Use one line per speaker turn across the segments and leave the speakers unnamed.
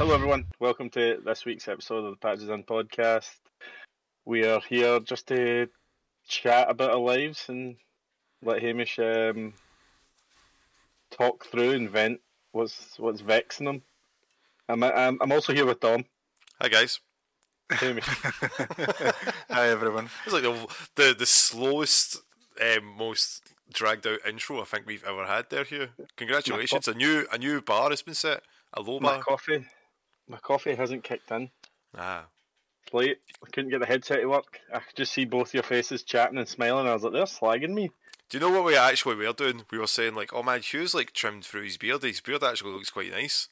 Hello, everyone. Welcome to this week's episode of the Patch Us In podcast. We are here just to chat about our lives and let Hamish um, talk through and vent what's what's vexing him. I'm, I'm I'm also here with Dom.
Hi guys.
Hamish.
Hi everyone.
It's like the the, the slowest, um, most dragged out intro I think we've ever had there. Here, congratulations! A new a new bar has been set. A low bar.
my coffee, my coffee hasn't kicked in.
Ah,
It's late. I couldn't get the headset to work. I could just see both your faces chatting and smiling. I was like, they're slagging me.
do you know what we actually were doing? We were saying like, oh man, Hugh's like trimmed through his beard. His beard actually looks quite nice.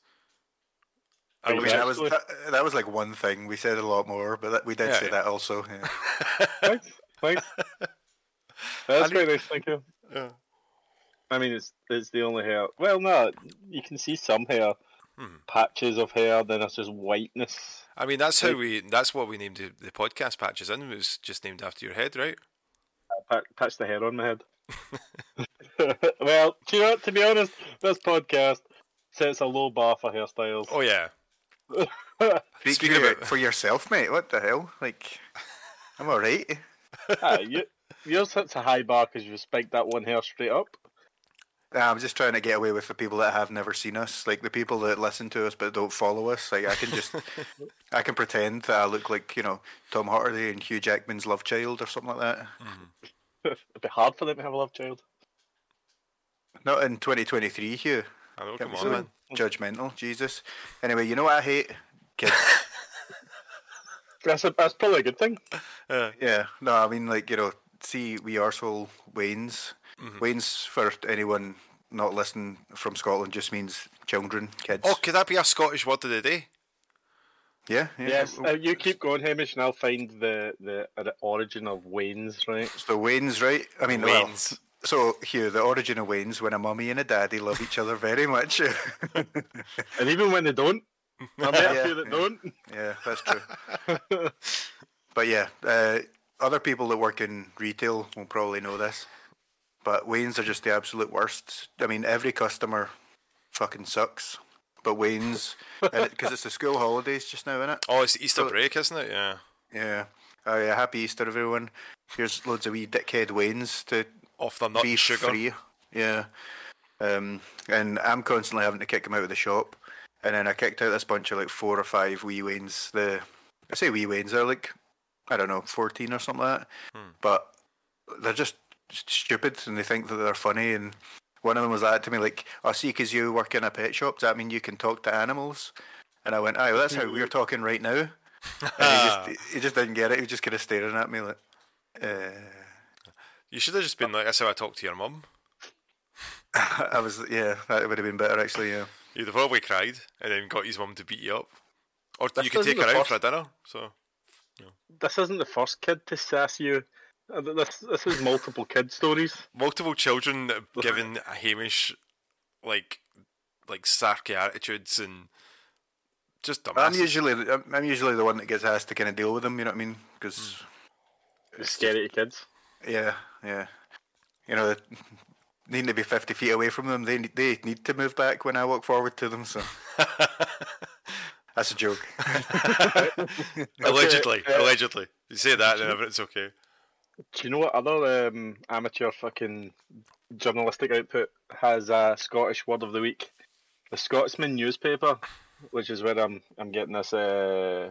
I
we
mean, that was that, that was like one thing. We said a lot more, but that, we did
Yeah,
say
yeah.
that also. Yeah.
Thanks. Thanks. That's
I
very nice. Thank you.
Yeah.
I mean, it's it's the only hair. Well, no, you can see some hair,
Hmm.
patches of hair. Then it's just whiteness.
I mean, that's how we. That's what we named the, the podcast patches in. It was just named after your head, right?
Pa- patch the hair on my head. well, do you know? To be honest, this podcast sets a low bar for hairstyles.
Oh yeah.
Speak
Speaking
for, your-
about-
for yourself, mate. What the hell? Like, I'm all right.
Ah, you, yours hits a high bar because you spiked that one hair straight up.
Nah, I'm just trying to get away with the people that have never seen us, like the people that listen to us but don't follow us. Like, I can just, I can pretend that I look like you know Tom Hardy and Hugh Jackman's love child or something like that.
It'd be hard for them to have a love child.
Not in 2023, Hugh.
I know.
Can't
Come
be
on,
so
man.
Judgmental, Jesus. Anyway, you know what I hate? Kids.
That's a, that's probably a good thing.
Uh,
Yeah, no, I mean like you know, see, we arsehole Wayne's.
Mhm.
Wayne's for anyone not listening from Scotland just means children, kids.
oh, could that be a Scottish word of the day?
Yeah, yeah.
Yes, uh, you keep going, Hamish, and I'll find the the, uh, the origin of Wayne's. Right?
So Wayne's right. I mean, well, so Hugh, the origin of Wayne's when a mummy and a daddy love each other very much.
And even when they don't, I met a few that
yeah.
don't.
yeah, that's true. But yeah, uh, other people that work in retail will probably know this. But Wayne's are just the absolute worst. I mean, every customer fucking sucks. But Wayne's, because it's the school holidays just now, isn't it?
Oh, it's Easter
So-
break, isn't it? Yeah.
Yeah. Oh yeah, happy Easter everyone. Here's loads of wee dickhead Waynes to
Off the nut
be
sugar.
free. Yeah. Um, and I'm constantly having to kick them out of the shop. And then I kicked out this bunch of like four or five wee Waynes. The I say wee Waynes, they're like I don't know, fourteen or something like that.
Hmm.
But they're just stupid and they think that they're funny and one of them was that to me like, "I see, because you work in a pet shop. Does that mean you can talk to animals?" And I went, "Aye, well, that's how we're talking right now." And he just he just didn't get it. He was just kind of staring at me like, uh,
You should have just been like, "That's how I talk to your mum."
I was yeah, that would have been better actually. Yeah.
You'd have probably cried and then got his mum to beat you up, or
This
you could take her
the
out for a dinner. So
This isn't the first kid to sass you. Uh, th- This this is multiple kid stories.
multiple children that have given Hamish like like sarky attitudes and just
I'm usually I'm I'm usually the one that gets asked to kind of deal with them. You know what I mean? Because
It's scary to kids.
yeah, yeah, you know, need to be fifty feet away from them, they need- they need to move back when I walk forward to them. So that's a joke.
allegedly, allegedly. You say that, and it's okay.
Do you know what other um, amateur fucking journalistic output has a Scottish word of the week? The Scotsman newspaper, which is where I'm I'm getting this. Uh,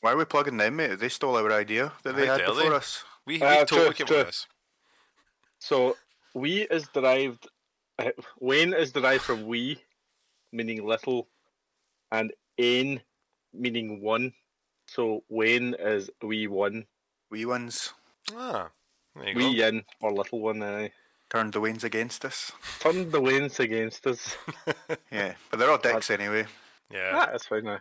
Why are we plugging them, mate? They stole our idea that they
How
had before
they?
us.
We we
Uh,
totally
true,
came with this.
so we is derived. Uh, Wayne is derived from we, meaning little, and ain, meaning one. So Wayne is we one,
We ones
Ah, there you
wee
go.
in or little one. Uh,
turned the Waynes against us.
turned the Waynes against us.
Yeah, but they're all dicks anyway.
Yeah,
ah, that's fine now.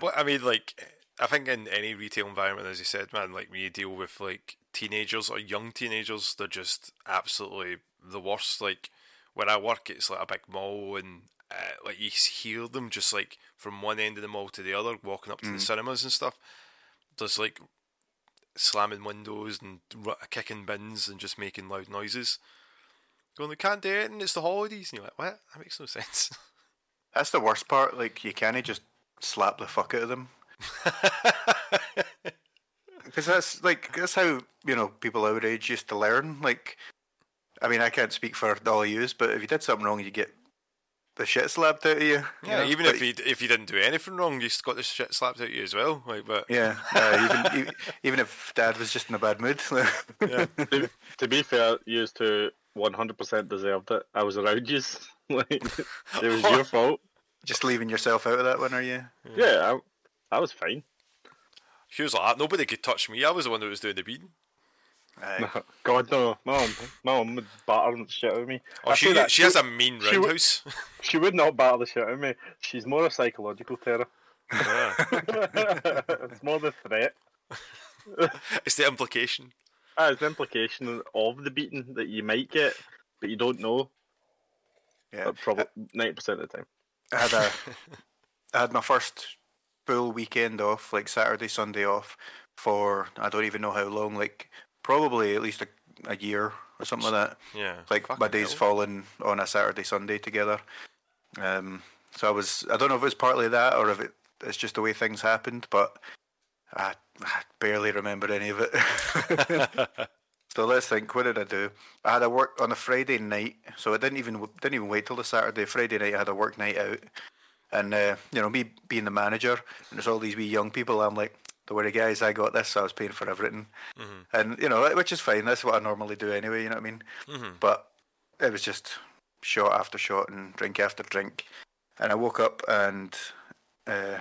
but I mean, like, I think in any retail environment, as you said, man, like when you deal with like teenagers or young teenagers, they're just absolutely the worst. Like where I work, it's like a big mall, and uh, like you hear them just like from one end of the mall to the other, walking up to the cinemas and stuff. There's like slamming windows and kicking bins and just making loud noises. Going, they can't do it, and it's the holidays, and you're like, what? That makes no sense.
That's the worst part. Like you can't just slap the fuck out of them. Because that's like that's how you know people our age used to learn. Like, I mean, I can't speak for all of yous, but if you did something wrong, you get the shit slapped out of you. you
Yeah,
know?
even
But-
if you if you didn't do anything wrong, you just got the shit slapped out of you as well. Like, but
yeah, uh, even e- even if Dad was just in a bad mood.
yeah,
to, to be fair, you two 100% deserved it. I was around you. like, it was your fault.
just leaving yourself out of that one, are you?
Yeah, I, I was fine.
he was like, nobody could touch me. I was the one that was doing the beating.
Aye.
God no, my mum, my mum would batter the shit out of me.
Oh,
I
she
that,
she has a mean
she w- She would not batter the shit out of me. She's more a psychological terror.
Yeah.
it's more the threat.
it's the implication.
Ah, it's the implication of the beating that you might get, but you don't know.
Yeah,
But probably ninety percent of the time.
I had a, I had my first full weekend off, like Saturday, Sunday off for I don't even know how long, like probably at least a, a year or something like that.
Yeah,
Like my days
hell.
falling on a Saturday, Sunday together. Um, so I was, I don't know if it's partly that or if it, it's just the way things happened, but I, I barely remember any of it. so let's think. What did I do? I had a work on a Friday night, so I didn't even didn't even wait till the Saturday. Friday night, I had a work night out, and uh, you know me being the manager, and there's all these wee young people. I'm like, don't worry, guys, I got this. So I was paying for everything, and you know, which is fine. That's what I normally do anyway. You know what I mean? But it was just shot after shot and drink after drink, and I woke up and uh,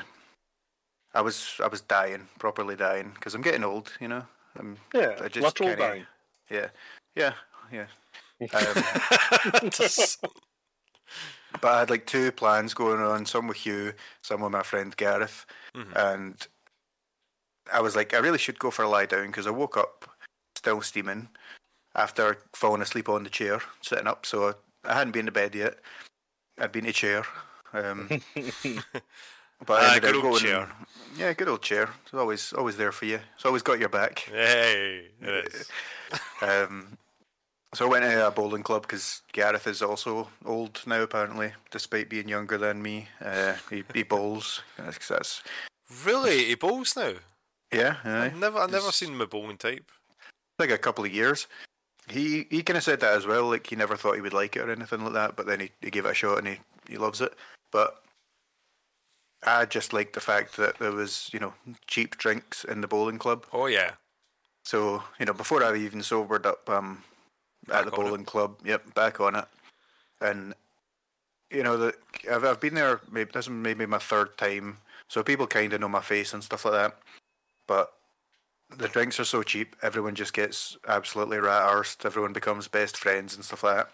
I was I was dying, properly dying, because I'm getting old. You know, I'm,
Yeah,
I
literal
kinda-
dying.
Yeah, yeah, yeah. Um, but I had like two plans going on, some with Hugh, some with my friend Gareth, and I was like, I really should go for a lie down because I woke up still steaming after falling asleep on the chair, sitting up. So I hadn't been to bed yet. I'd been to chair. Um, but I
Ah,
ended up
good old
going,
chair.
Yeah, good old chair. It's always always there for you. It's always got your back.
Hey, it is.
Um, so I went to a bowling club because Gareth is also old now, apparently, despite being younger than me. Uh, he, he bowls. That's, that's
Really, he bowls now.
Yeah.
I've never, I've never
He's-
seen him a bowling type.
like a couple of years. He he kind of said that as well. Like he never thought he would like it or anything like that, but then he, he gave it a shot and he, he loves it. But I just liked the fact that there was you know cheap drinks in the bowling club.
Oh yeah,
So you know before I even sobered up um, at the
on it.
bowling club, yep, back on it, and you know the I've I've been there. Maybe this is maybe my third time, so people kind of know my face and stuff like that. But the drinks are so cheap, everyone just gets absolutely rat arsed. Everyone becomes best friends and stuff like that.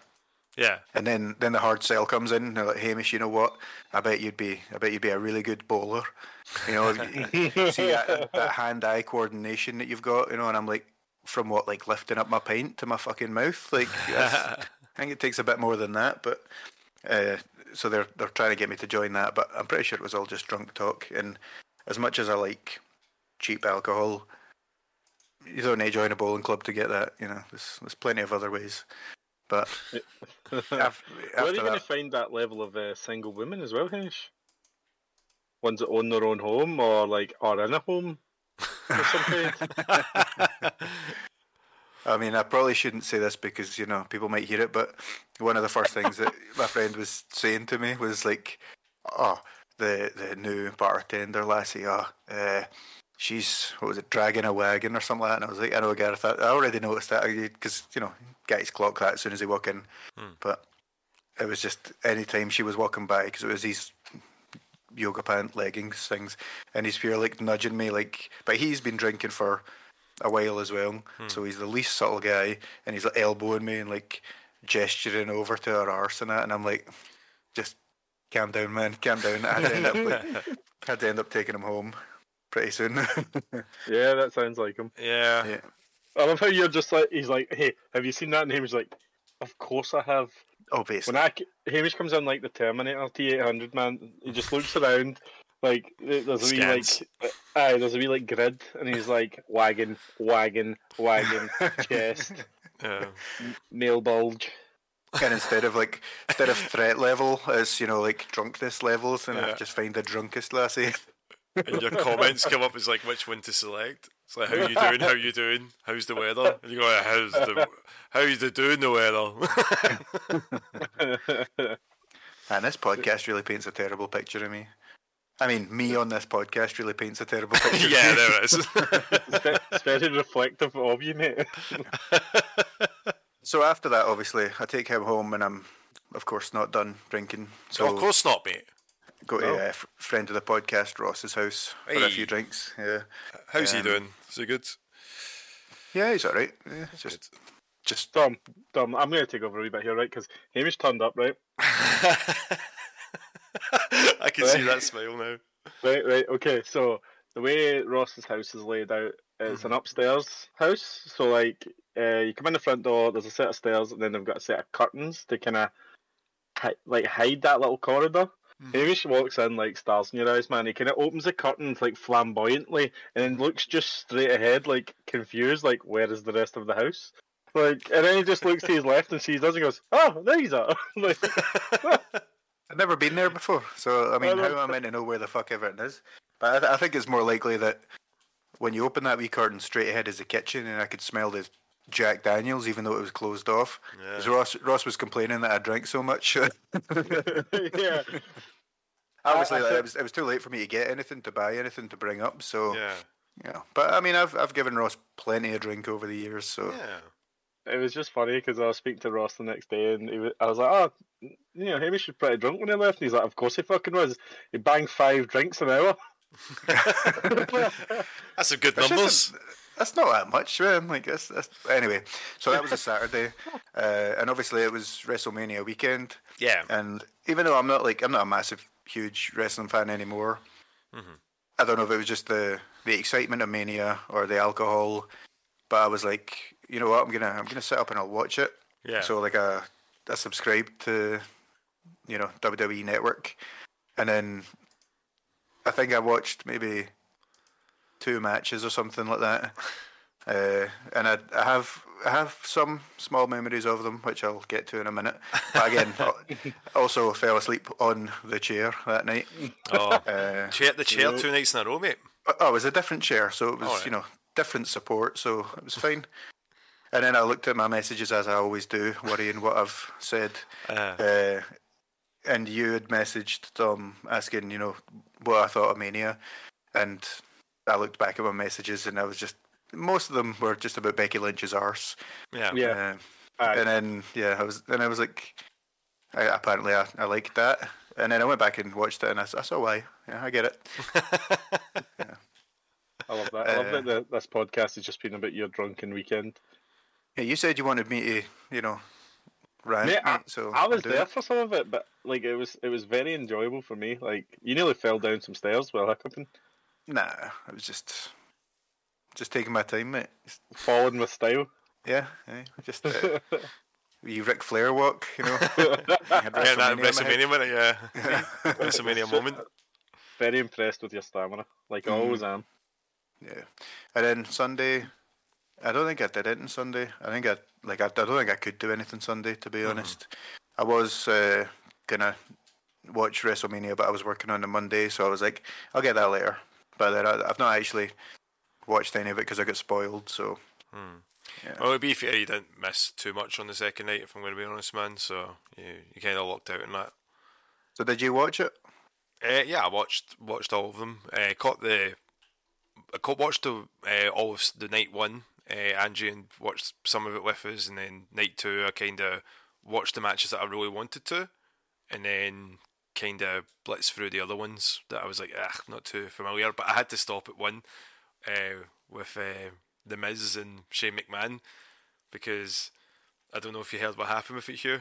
yeah.
And then, then the hard sell comes in. They're like, Hamish, you know what? I bet you'd be, I bet you'd be a really good bowler. You know, see that, that hand-eye coordination that you've got. You know, and I'm like, from what, like lifting up my pint to my fucking mouth? Like, I think it takes a bit more than that. But uh, so they're they're trying to get me to join that. But I'm pretty sure it was all just drunk talk. And as much as I like cheap alcohol, you don't need to join a bowling club to get that. You know, there's there's plenty of other ways. But af-
Where are you going to find that level of uh, single women as well, Hamish? Ones that own their own home or like are in a home or something?
I mean, I probably shouldn't say this because you know people might hear it, but one of the first things that my friend was saying to me was like, "Oh, the the new bartender lassie, oh, uh, she's what was it, dragging a wagon or something like that." And I was like, "I know, Gareth. I I already noticed that because you know guys clock that as soon as they walk in." Hmm. But it was just any time she was walking by because it was these yoga pant leggings things, and he's pure like nudging me, like. But he's been drinking for a while as well, hmm. so he's the least subtle guy, and he's like elbowing me and like gesturing over to her arse and that, and I'm like, just calm down, man, calm down. I had to end up like, had to end up taking him home pretty soon.
yeah, that sounds like him.
yeah.
yeah.
I love how you're just like he's like, hey, have you seen that? And Hamish like, of course I have.
Obviously.
When I Hamish comes in like the Terminator T800 man, he just looks around. Like there's a wee
Scans.
like, aye, there's a wee like grid, and he's like wagon, wagon, wagon, chest,
yeah.
male bulge.
And instead of like instead of threat level, it's you know like drunkenness levels, and I just find the drunkest lassie.
and your comments come up as like which one to select. It's like how you doing? How you doing? How's the weather? And you go, how's the how's the doing the weather?
And this podcast really paints a terrible picture of me. I mean, me on this podcast really paints a terrible picture. of
yeah,
me.
there it is.
very reflective of you, mate.
So after that, obviously, I take him home, and I'm, of course, not done drinking. So
of course not, mate.
Go to
No.
a f- friend of the podcast, Ross's house, for a few drinks. Yeah,
How's he
Um,
doing? Is he good?
yeah, he's all right. Yeah, just, just
Dom, Dom, I'm going to take over a wee bit here, right? Because Hamish turned up, right?
I can see that smile now.
Right, right, okay. So the way Ross's house is laid out, it's an upstairs house. So like, uh, you come in the front door. There's a set of stairs, and then they've got a set of curtains to kind of hi- like hide that little corridor. Mm-hmm. Hamish walks in like stars in your eyes, man. He kind of opens the curtains like flamboyantly, and then looks just straight ahead, like confused, like where is the rest of the house? Like, and then he just looks to his left and sees us and goes, "Oh, there he's at." like,
I've never been there before, so I mean,
Well,
how am I meant to know where the fuck everything is? But I, th- I think it's more likely that when you open that wee curtain, straight ahead is the kitchen, and I could smell the Jack Daniels, even though it was closed off. 'Cause
Yeah.
Ross, Ross was complaining that I drank so much.
yeah,
Obviously,
I
like,
think-
it was it was too late for me to get anything to buy anything to bring up. So
Yeah,
yeah, but I mean, I've I've given Ross plenty of drink over the years. So
yeah.
it was just funny because I was speaking to Ross the next day, and he was, I was like, "Oh, you know, Hamish was pretty drunk when he left." And he's like, "Of course he fucking was. He banged five drinks an hour."
That's a good
That's just
numbers.
a- that's not that much, man. Like that's, that's anyway. So that was a Saturday, uh, and obviously it was WrestleMania weekend.
Yeah,
And even though I'm not like I'm not a massive, huge wrestling fan anymore,
Mm-hmm.
I don't know if it was just the the excitement of Mania or the alcohol, but I was like, you know what, I'm gonna I'm gonna sit up and I'll watch it.
yeah.
So like I I subscribed to you know WWE Network, and then I think I watched maybe two matches or something like that. Uh, and I, I have I have some small memories of them, which I'll get to in a minute. But again, also fell asleep on the chair that night.
oh,
Uh,
chair, the chair two nights in a row, mate.
oh, it was a different chair, so it was
Alright.
you know different support, so it was fine. And then I looked at my messages as I always do, worrying what I've said.
Uh,
Uh, and you had messaged Tom asking, you know, what I thought of Mania, and I looked back at my messages, and I was just most of them were just about Becky Lynch's arse.
yeah,
Yeah.
Uh,
Aye.
and then yeah, I was, and I was like, I, apparently I, I liked that, and then I went back and watched it, and I saw why. Yeah, I get it.
I love that. I love
Uh,
that the, this podcast has just been about your drunken weekend.
Yeah, you said you wanted me to, you know, rant,
Mate, I,
so
I was there
it.
for some of it, but like it was it was very enjoyable for me. Like you nearly fell down some stairs while hiccuping,
Nah, I was just, just taking my time, mate. Just-
falling with style.
yeah, yeah, just uh, you Ric Flair walk, you know. You
yeah, that
WrestleMania in my head.
WrestleMania minute, yeah, WrestleMania moment.
Very impressed with your stamina, like I always am.
Yeah, and then Sunday, I don't think I did it on Sunday. I think I like I, I don't think I could do anything Sunday to be honest. I was uh, gonna watch WrestleMania, but I was working on the Monday, so I was like, I'll get that later. But then I, I've not actually watched any of it because I got spoiled. So
Well, to be fair, you didn't miss too much on the second night, if I'm going to be honest, man. So you you kind of locked out in that.
so did you watch it?
Uh, yeah, I watched watched all of them. Uh, caught the I caught, watched the uh, all of the night one. Uh, Angie and watched some of it with us, and then night two, I kind of watched the matches that I really wanted to, and then kind of blitzed through the other ones that I was like, ah, not too familiar. But I had to stop at one uh, with uh, the Miz and Shane McMahon because I don't know if you heard what happened with it, Hugh.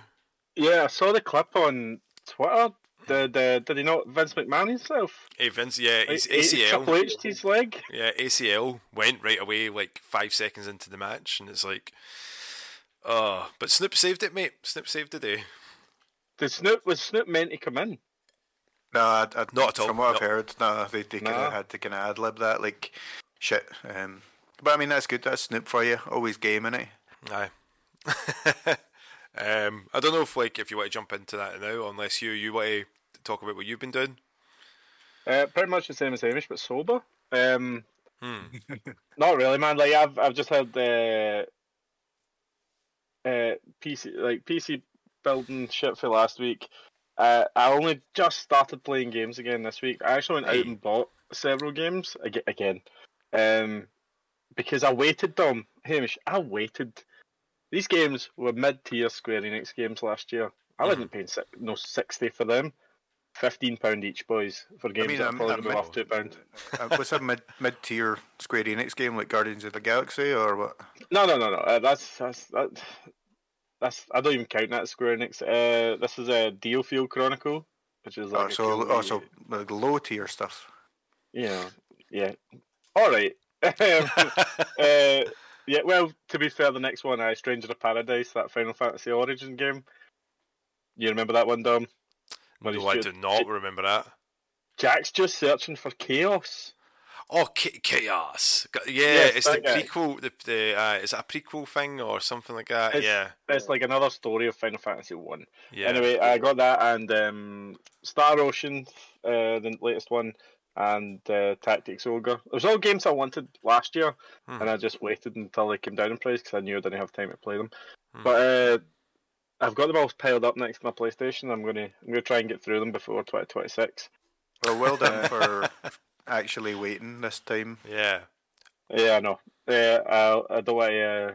Yeah, I saw the clip on Twitter. Did uh, did he not Vince McMahon himself?
Hey Vince, yeah,
Like,
ACL.
Triple H his leg.
Yeah, ACL went right away, like five seconds into the match, and it's like, oh, but Snoop saved it, mate. Snoop saved the day.
Did Snoop was Snoop meant to come in?
No, I, I,
Not at all,
From what I've heard, no, they, they kind
Nah.
of had to kind of ad lib that, like shit. Um, but I mean, that's good. That's Snoop for you. Always game, innit?
Aye. Um, I don't know if like if you want to jump into that now, unless you you want to talk about what you've been doing.
Uh, pretty much the same as Hamish, but sober. Um,
Hmm.
not really, man. Like I've I've just had uh, uh, PC like PC building shit for last week. Uh, I only just started playing games again this week. I actually went out and bought several games ag- again, um, because I waited. Dom Hamish, I waited. These games were mid-tier Square Enix games last year. I wasn't paying si- no sixty for them. Fifteen pound each, boys, for games
mean,
that
I'm-
probably
I'm
going
mid-
off two pound.
Uh, what's a mid mid tier Square Enix game like Guardians of the Galaxy or what?
No, no, no, no. Uh, that's that's that, that's. I don't even count that as Square Enix. Uh, this is a Deal Field Chronicle, which is like
oh, so
wee-
like low tier stuff.
yeah, yeah. All right. Um, uh, yeah. Well, to be fair, the next one, uh, Stranger of Paradise, that Final Fantasy Origin game. You remember that one, Dom? Where
no, I do not remember that.
Jack's just searching for chaos.
Oh, Cha- Chaos! Yeah,
Yes,
it's the
guy.
prequel. The, the uh, is it a prequel thing or something like that?
It's-
yeah,
It's like another story of Final Fantasy One.
yeah.
Anyway, I got that and um, Star Ocean, uh, the latest one, and uh, Tactics Ogre. It was all games I wanted last year,
Hmm.
and I just waited until they came down in price because I knew I didn't have time to play them.
Hmm.
But uh, I've got them all piled up next to my PlayStation. I'm gonna I'm gonna try and get through them before 2026.
Well, well done for actually waiting this time.
yeah.
Yeah, I know. Yeah, I, I don't want to uh,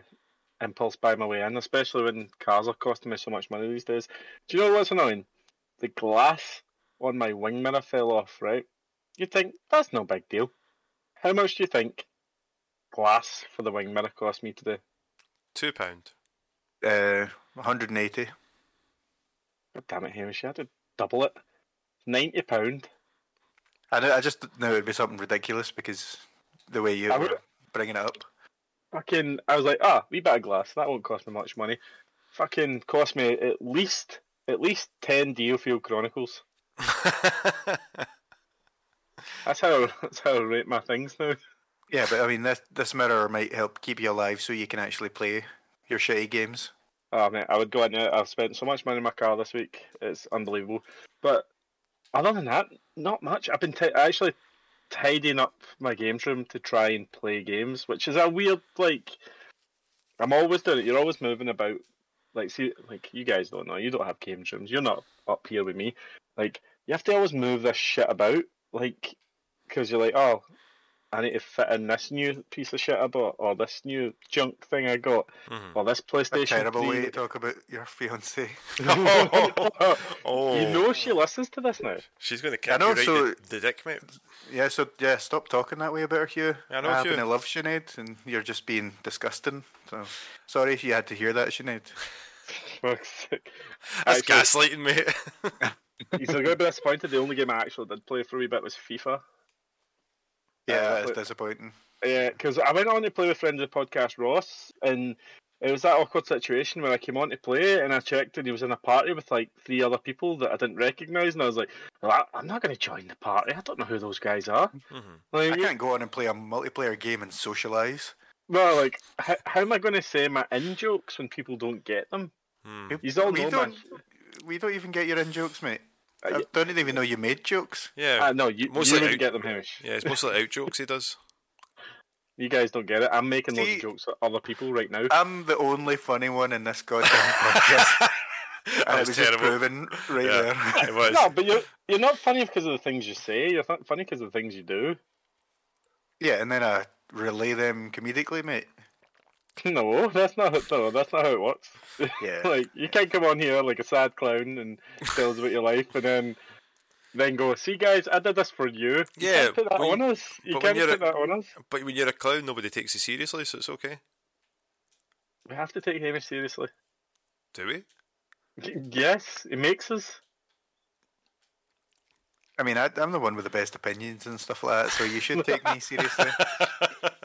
impulse buy my way in, especially when cars are costing me so much money these days. Do you know what's annoying? The glass on my wing mirror fell off, right? You think that's no big deal. How much do you think glass for the wing mirror cost me today?
Two pound.
Uh, 180.
God damn it, Hamish, I had to double it. Ninety pound.
I, know, I just knew it'd be something ridiculous because the way you
I
were
would-
bringing it up.
Fucking, I was like, ah, wee bit of glass. That won't cost me much money. Fucking cost me at least at least ten DioField Chronicles. That's how that's how I rate my things now.
Yeah, but I mean, this this mirror might help keep you alive so you can actually play your shitty games.
Oh man, I would go in there. I've spent so much money in my car this week. It's unbelievable. But other than that, not much. I've been ti actually tidying up my games room to try and play games, which is a weird like. I'm always doing it. You're always moving about. Like, see, like you guys don't know. You don't have games rooms. You're not up here with me. Like, you have to always move this shit about. Like, because you're like, oh, I need to fit in this new piece of shit I bought, or this new junk thing I got,
Mhm.
or this PlayStation.
A
PlayStation.
terrible
3.
way to talk about your fiance.
Oh.
You know she listens to this now.
She's going to
I
kick
know,
you right
so-
the, the dick, mate.
Yeah, so yeah, stop talking that way about her, Hugh.
I know,
happen
Hugh.
to love Sinead, and you're just being disgusting. So sorry if you had to hear that, Sinead.
Fuck's sake.
That's
Actually,
gaslighting, mate.
He's going to be disappointed. The only game I actually did play for a wee bit was FIFA.
Yeah,
Uh,
that is
but-
disappointing.
Yeah, because I went on to play with friends of the podcast Ross, and it was that awkward situation where I came on to play and I checked and he was in a party with like three other people that I didn't recognise, and I was like, well, I- I'm not going to join the party. I don't know who those guys are.
Mhm.
Like,
I can't go on and play a multiplayer game and socialise.
well, like, how, how am I going to say my in jokes when people don't get them?
Hmm.
You all
we
know,
don't.
man.
We don't even get your in jokes, mate.
Uh,
I don't even know you made jokes.
Yeah.
Ah, no, you,
Mostly
you don't
out-
get them, Hamish.
yeah, it's mostly out jokes he does.
You guys don't get it. I'm making loads
See-
of jokes at other people right now.
I'm the only funny one in this goddamn podcast,
That
and it
was
was just
terrible.
proven right
Yeah.
there.
It was.
No, but you're you're not funny because of the things you say. You're fu- funny because of the things you do.
yeah, and then I relay them comedically, mate.
No, that's not no, that's not how it works.
Yeah.
like you can't come on here like a sad clown and tell us about your life, and then then go, see guys, I did this for you. You
Yeah,
can't put that on
you-
us. You can't put
a-
that on us.
But when you're a clown, nobody takes you seriously, so it's okay.
We have to take Hamish seriously.
Do we?
Y- Yes, it makes us.
I mean, I, I'm the one with the best opinions and stuff like that, so you should take me seriously.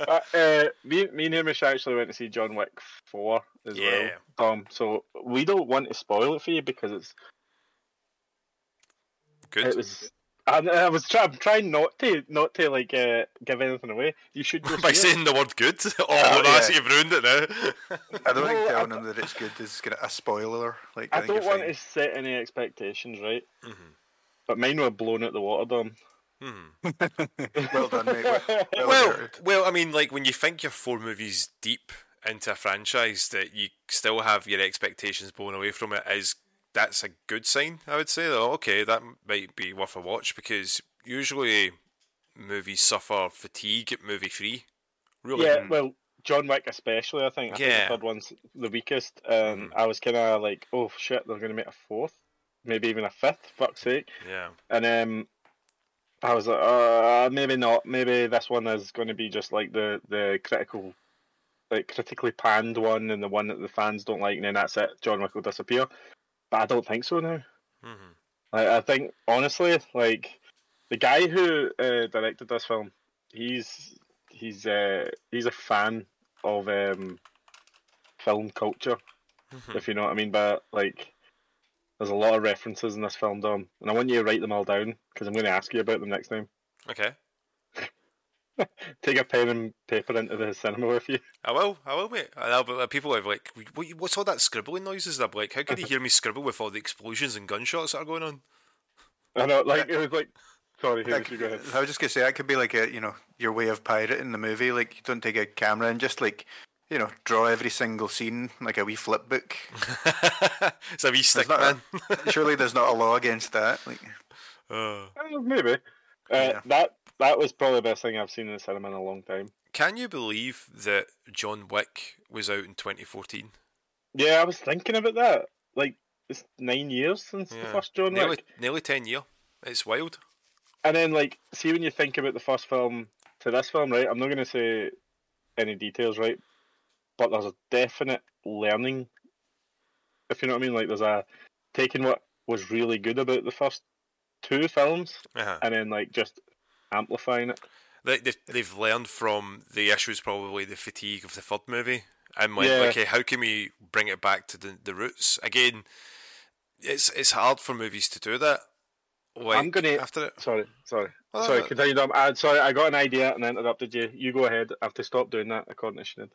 Uh, uh, me, me and Hamish actually went to see John Wick four as
Yeah.
well. Um, so we don't want to spoil it for you because it's
Good.
it was I, I was try, I'm trying not to not to like uh, give anything away. You should
By
see it.
saying the word good. Oh,
Oh,
that's
yeah.
you've ruined it now.
I don't
No,
think
I
telling them that it's good is gonna, a spoiler. Like
I
think
don't want to set any expectations, right?
Mhm.
But mine were blown out the water, Dom.
Hmm.
well done, mate. Well, well
Well, I mean, like when you think you're four movies deep into a franchise, that you still have your expectations blown away from it is that's a good sign. I would say. Oh, okay, that might be worth a watch because usually movies suffer fatigue at movie three. Really,
Yeah, well, John Wick especially, I think. I think
Yeah.
the third one's the weakest. Um, I was kind of like, oh shit, they're going to make a fourth, maybe even a fifth. Fuck's sake!
yeah.
And um, I was like, uh, maybe not. Maybe this one is going to be just like the the critical, like critically panned one, and the one that the fans don't like, and then that's it. John Wick will disappear. But I don't think so now.
hmm
Like, I think honestly, like the guy who uh, directed this film, he's he's uh, he's a fan of um, film culture,
Mhm.
if you know what I mean. But like, there's a lot of references in this film, Dom, and I want you to write them all down because I'm going to ask you about them next time.
Okay,
Take a pen and paper into the cinema with you.
I will. I will, mate. I'll, but people have like, what, what's all that scribbling noises? And I'm like, how can you hear me scribble with all the explosions and gunshots that are going on?
I know, like it was like, sorry, here
That
you go ahead.
I was just gonna say that could be like a you know your way of pirating the movie. Like you don't take a camera and just like you know draw every single scene like a wee flip book.
it's a wee stick,
not
man.
Surely there's not a law against that. Like
Uh,
Uh, maybe. Uh,
Yeah.
That that was probably the best thing I've seen in the cinema in a long time.
can you believe that John Wick was out in 2014?
Yeah, I was thinking about that. Like, it's nine years since the first John
nearly,
Wick.
nearly 10 year. It's wild.
And then, like, see when you think about the first film to this film, right? I'm not going to say any details, right? But there's a definite learning, if you know what I mean. Like, there's a taking what was really good about the first two films
Uh-huh.
and then, like, just amplifying it.
They, they, they've learned from the issues, probably the fatigue of the third movie, and went,
Yeah.
okay, how can we bring it back to the, the roots? Again, it's it's hard for movies to do that. Like,
I'm gonna-
after it.
Sorry, sorry.
Oh,
sorry, continue. Uh, sorry, I got an idea and I interrupted you. You go ahead. I have to stop doing that, according to Sinead.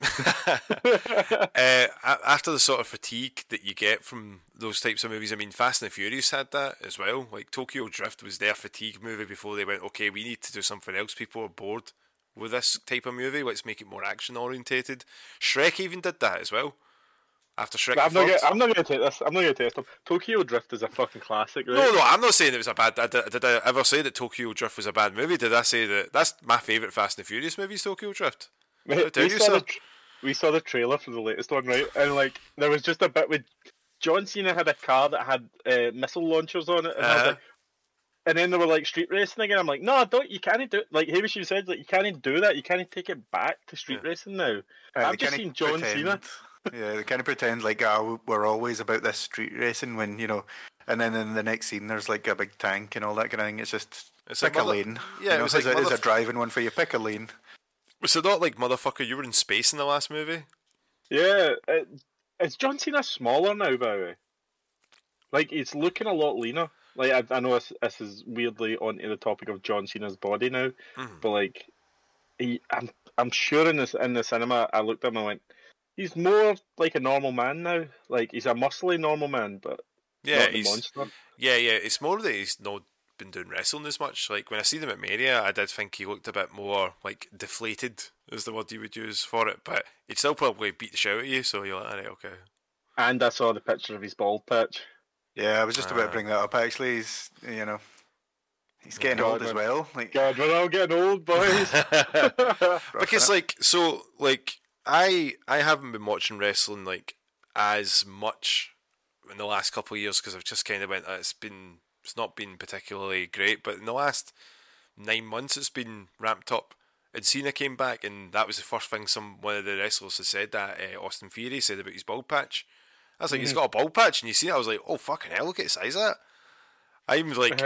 uh, after the sort of fatigue that you get from those types of movies, I mean, Fast and the Furious had that as well. Like Tokyo Drift was their fatigue movie before they went, okay, we need to do something else. People are bored with this type of movie. Let's make it more action orientated. Shrek even did that as well. After Shrek,
I'm not, gonna, I'm not going to take this. I'm not going to test them. Tokyo Drift is a fucking classic, right?
No, no, I'm not saying it was a bad. Did, did I ever say that Tokyo Drift was a bad movie? Did I say that? That's my favourite Fast and the Furious movie, Tokyo Drift.
Mate, we,
you
saw the, we saw the trailer for the latest one, right? And like, there was just a bit with John Cena had a car that had uh, missile launchers on it, and was
Uh-huh.
like, and then they were like street racing again. I'm like, no, don't. You can't do it. like Hamish you said, like you can't do that. You can't take it back to street
Yeah.
racing now.
uh,
I've just seen John
pretend-
Cena.
Yeah, they kind of pretend like oh, we're always about this street racing when you know, and then in the next scene there's like a big tank and all that kind of thing. It's just
It's
pick
like
a
mother-
lane.
yeah,
you
it
know,
was
is
like
a, is a driving one for you. Pick a lane.
Was it not like motherfucker? You were in space in the last movie.
Yeah, it, is John Cena smaller now, by the way? Like he's looking a lot leaner. Like I, I know this, this is weirdly onto the topic of John Cena's body now,
Mhm.
but like he, I'm I'm sure in this in the cinema I looked at him and went, he's more like a normal man now. Like he's a muscly normal man, but
Yeah,
not the
he's
monster.
yeah, yeah. It's more that he's not been doing wrestling as much. Like when I see them at Mania, I did think he looked a bit more like deflated, is the word you would use for it. But he'd still probably beat the shit out of you. So you're like, alright, okay.
And I saw the picture of his bald patch.
Yeah, I was just about
Ah.
to bring that up. Actually, he's you know, he's getting
God,
old as well. Like
God, we're all getting old, boys.
because like so like I I haven't been watching wrestling like as much in the last couple of years because I've just kind of went. Uh, it's been it's not been particularly great, but in the last nine months it's been ramped up. And Cena came back, and that was the first thing some one of the wrestlers had said that uh, Austin Theory said about his bald patch. I was like, he's got a bald patch, and you see it. I was like, oh fucking hell, look at the size of that. I'm like,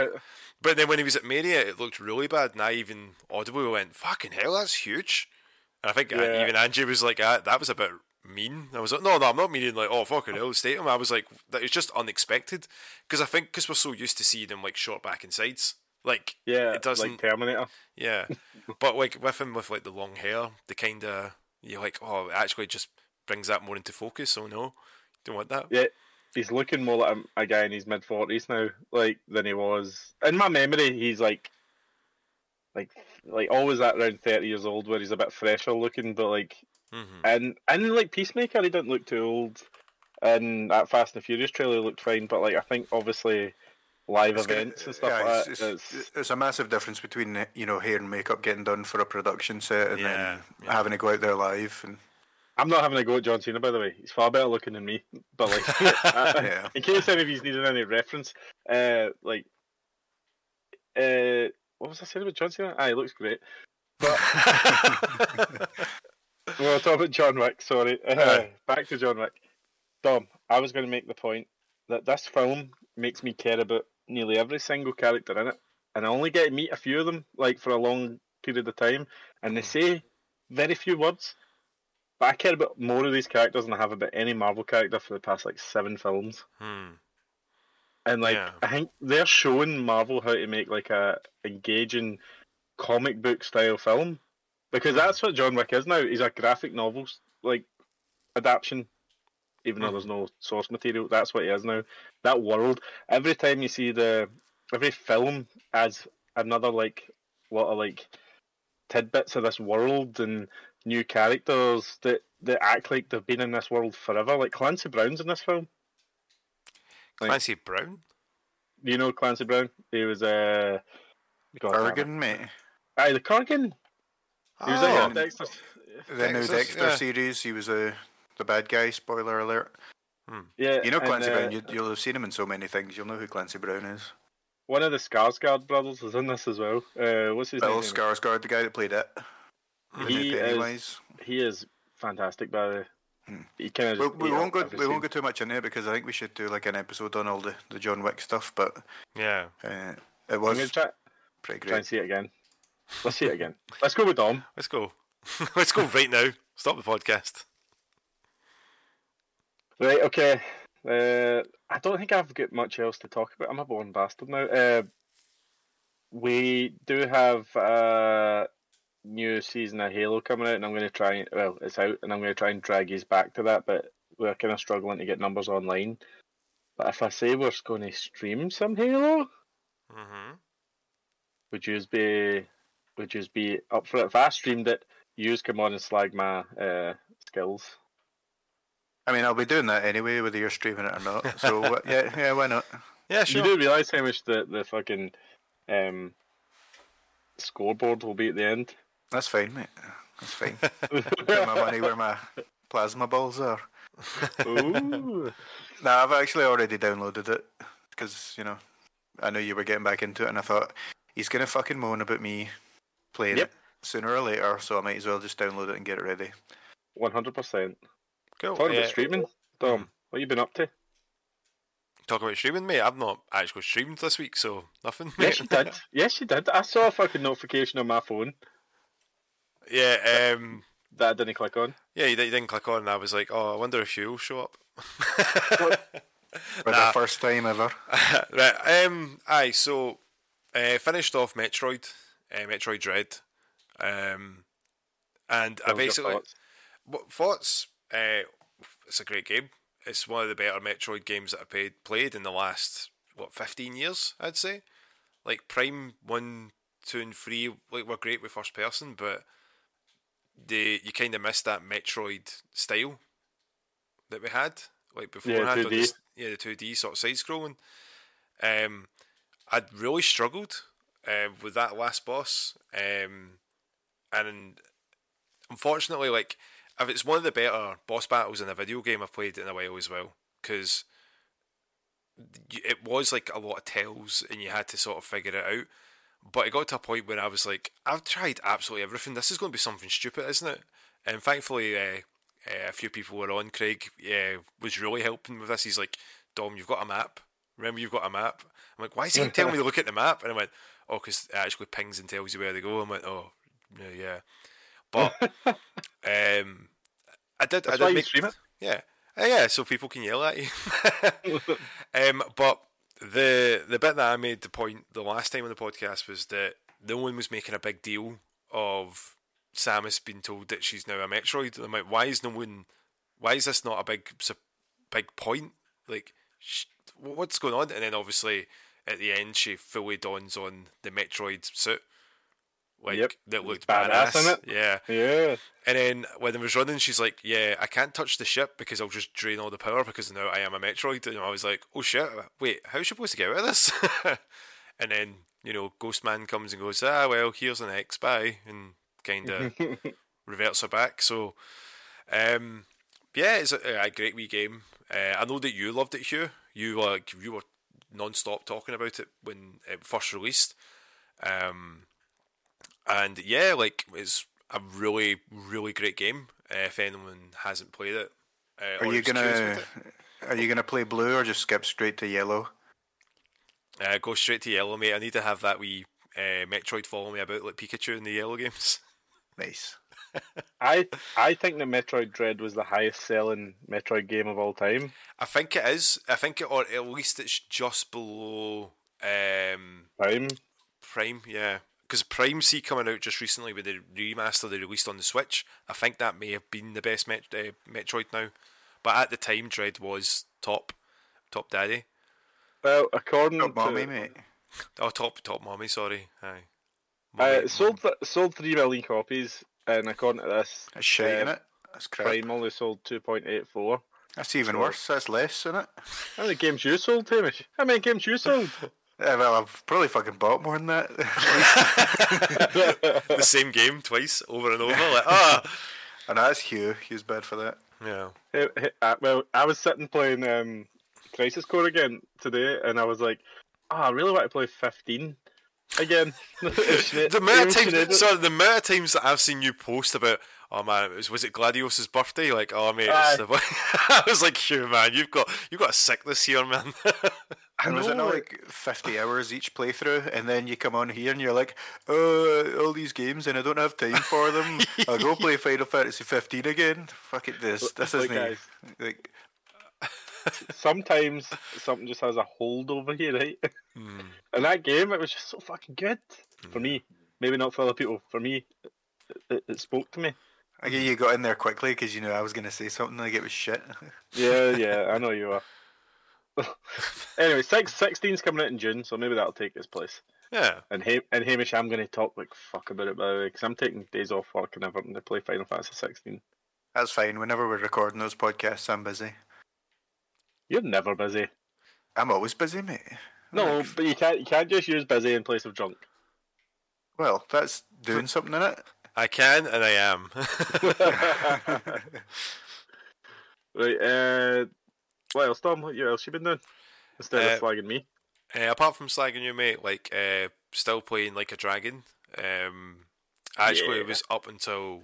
but then when he was at Mania, it looked really bad, and I even audibly went, "Fucking hell, that's huge." And I think uh,
Yeah.
even Angie was like, ah, "That was a bit mean." I was like, "No, no, I'm not meaning like, oh fucking hell, state him." I was like, "That is just unexpected," because I think because we're so used to seeing him like short back and sides Like
Yeah,
it doesn't.
like Terminator.
Yeah, but like with him with like the long hair, the kind of you're like, oh, it actually just brings that more into focus. Oh no, don't want that.
Yeah, he's looking more like a, a guy in his mid forties now, like than he was. In my memory, he's like, like, like always at around thirty years old, where he's a bit fresher looking, but like,
hmm
and and like Peacemaker, he didn't look too old. And that Fast and the Furious trailer looked fine, but like I think obviously live
It's gonna-
events and stuff
yeah,
like
it's,
that.
it's,
it's-
it's a massive difference between you know hair and makeup getting done for a production set and
Yeah,
then
yeah.
having to go out there live and
I'm not having a go at John Cena, by the way. He's far better looking than me. But like, uh,
Yeah.
in case any of you needed any reference, uh, like, uh, what was I saying about John Cena? Ah, he looks great. But we'll talk about John Wick. Sorry, uh, back to John Wick. Dom, I was going to make the point that this film makes me care about nearly every single character in it, and I only get to meet a few of them, like for a long period of time, and they say very few words. But I care about more of these characters than I have about any Marvel character for the past like seven films.
Hmm.
And like
Yeah.
I think they're showing Marvel how to make like a engaging comic book style film. Because that's what John Wick is now. He's a graphic novel like adaptation. Even though there's no source material, that's what he is now. That world. Every time you see the every film adds another like lot of like tidbits of this world and new characters that, that act like they've been in this world forever. Like Clancy Brown's in this film. Like-
Clancy Brown.
You know Clancy Brown? He was uh damn it.
Kurgan, mate.
Aye, the Kurgan. He was
Oh,
in Dexter.
The new Dexter
yeah.
series, he was a the bad guy. Spoiler alert.
Yeah,
You know
and,
Clancy
uh,
Brown. You, you'll have seen him in so many things. You'll know who Clancy Brown is.
One of the Skarsgård brothers is in this as well. Uh, what's his
Bill
name?
Skarsgård, the guy that played it. The
He
new
is- He is fantastic, by the way.
Hmm.
He kind of
We, we won't go. We won't go too much in it because I think we should do like an episode on all the, the John Wick stuff. But
Yeah.
uh, it was
try,
pretty
try and
great.
see it again. Let's see it again. Let's go with Dom.
Let's go. Let's go right now. Stop the podcast.
Right, okay. Uh, I don't think I've got much else to talk about. I'm a born bastard now. Uh, we do have a new season of Halo coming out, and I'm going to try. And well, it's out, and I'm going to try and drag you back to that, but we're kind of struggling to get numbers online. But if I say we're going to stream some Halo,
Mm-hmm.
would you be would you be up for it? If I streamed it, you come on and slag my uh, skills.
I mean, I'll be doing that anyway, whether you're streaming it or not. So yeah, yeah, why not?
Yeah, sure.
You do realise how much the the fucking um, scoreboard will be at the end.
That's fine, mate. That's fine. Put my money where my plasma balls are.
Ooh.
No, I've actually already downloaded it because you know I knew you were getting back into it, and I thought he's gonna fucking moan about me playing
Yep.
it sooner or later, so I might as well just download it and get it ready.
One hundred percent.
Cool.
Talking
Yeah,
about streaming, Dom. What you been up to?
Talk about streaming, mate. I've not actually streamed this week, so nothing.
Yes,
mate.
you did. Yes, you did. I saw a fucking notification on my phone
yeah, um,
that I didn't click on.
yeah. You, you didn't click on, and I was like, oh, I wonder if you'll show up.
For
Nah.
the first time ever.
right. Um. Aye. So, uh, finished off Metroid, uh, Metroid Dread, um, and I basically
thoughts?
what thoughts. Uh, it's a great game. It's one of the better Metroid games that I've played played in the last what fifteen years. I'd say. Like Prime one, two, and three, like were great with first person, but they you kind of missed that Metroid style that we had like beforehand. on
2D.
the yeah, the two D sort of side scrolling. Um, I'd really struggled uh, with that last boss, um, and unfortunately, like if it's one of the better boss battles in a video game I've played in a while as well, because it was like a lot of tells and you had to sort of figure it out. But it got to a point where I was like, I've tried absolutely everything. This is going to be something stupid, isn't it? And thankfully, uh, uh, a few people were on. Craig uh, was really helping with this. He's like, Dom, you've got a map. Remember, you've got a map. I'm like, why is he telling me to look at the map? And I went, oh, because it actually pings and tells you where they go. I went, oh, yeah, yeah. But um, I did.
That's
I
why
did
you
make,
stream it.
yeah, Uh, yeah. So people can yell at you. um, but the the bit that I made the point the last time on the podcast was that no one was making a big deal of Samus being told that she's now a Metroid. I'm like, why is no one? Why is this not a big big point? Like, sh- what's going on? And then obviously at the end she fully dons on the Metroid suit. Like
Yep.
that looked
Badass,
badass.
innit?
Yeah.
Yeah.
And then when I was running, she's like, "Yeah, I can't touch the ship because I'll just drain all the power because now I am a Metroid." And I was like, "Oh shit! Wait, how's she supposed to get out of this?" and then you know, Ghostman comes and goes, "Ah, well, here's an X bye," and kind of reverts her back. So, um, yeah, it's a, a great wee game. Uh, I know that you loved it, Hugh. You were like you were non-stop talking about it when it first released. Um, and yeah, like it's a really, really great game. Uh, if anyone hasn't played it, uh,
Are you gonna Are you gonna play blue or just skip straight to yellow?
uh, go straight to yellow, mate. I need to have that wee uh, Metroid follow me about like Pikachu in the yellow games.
Nice.
I I think the Metroid Dread was the highest selling Metroid game of all time.
I think it is. I think it, or at least it's just below um,
Time.
Prime. Yeah, because Prime C coming out just recently with the remaster they released on the Switch. I think that may have been the best Met- uh, Metroid now, but at the time, Dread was top, top daddy.
Well, according
Top
to
mommy, mate.
Oh, top top mommy. Sorry. Aye.
Uh,
Mommy-
it sold th- sold three million copies, and according to this,
That's shite,
um,
innit? That's crap.
Prime only sold two point eight four.
That's even
So-
worse. That's less, isn't it?
How many games you sold, Hamish? How many games you sold?
Yeah, well, I've probably fucking bought more than that.
the same game twice over and over. Like ah,
and that's Hugh. Hugh's bad for that.
yeah.
Hey, hey, uh, well, I was sitting playing um, Crisis Core again today, and I was like, "Oh, I really want to play 15 again."
The amount of times, sorry, the amount of times that I've seen you post about, oh man, it was was it Gladius's birthday? Like, oh mate, it's the, I was like, Hugh, man, you've got you've got a sickness here, man.
And was it
know,
not
like-
like 50 hours each playthrough? And then you come on here and you're like, oh, all these games and I don't have time for them. I'll go play Final Fantasy 15 again. Fuck it, this. This isn't.
guys.
Like,
Sometimes something just has a hold over you, right?
Hmm.
And that game, it was just so fucking good for me. Maybe not for other people. For me, it, it spoke to me.
I get you got in there quickly because you knew I was going to say something like it was shit.
Yeah, yeah, I know you are. anyway, six, 16's coming out in June, so maybe that'll take its place.
yeah,
And ha- and Hamish, I'm going to talk like fuck about it by the way, because I'm taking days off work and everything to play Final Fantasy 16.
That's fine. Whenever we're recording those podcasts, I'm busy.
You're never busy.
I'm always busy, mate.
No,
Like,
but you can't you can't just use busy in place of drunk.
Well, that's doing something in it.
I can and I am.
Right. Uh, what else, Dom? What else you been doing instead
Uh,
of slagging me?
Uh, apart from slagging you, mate, like uh, still playing like a dragon. Um, actually, it was up until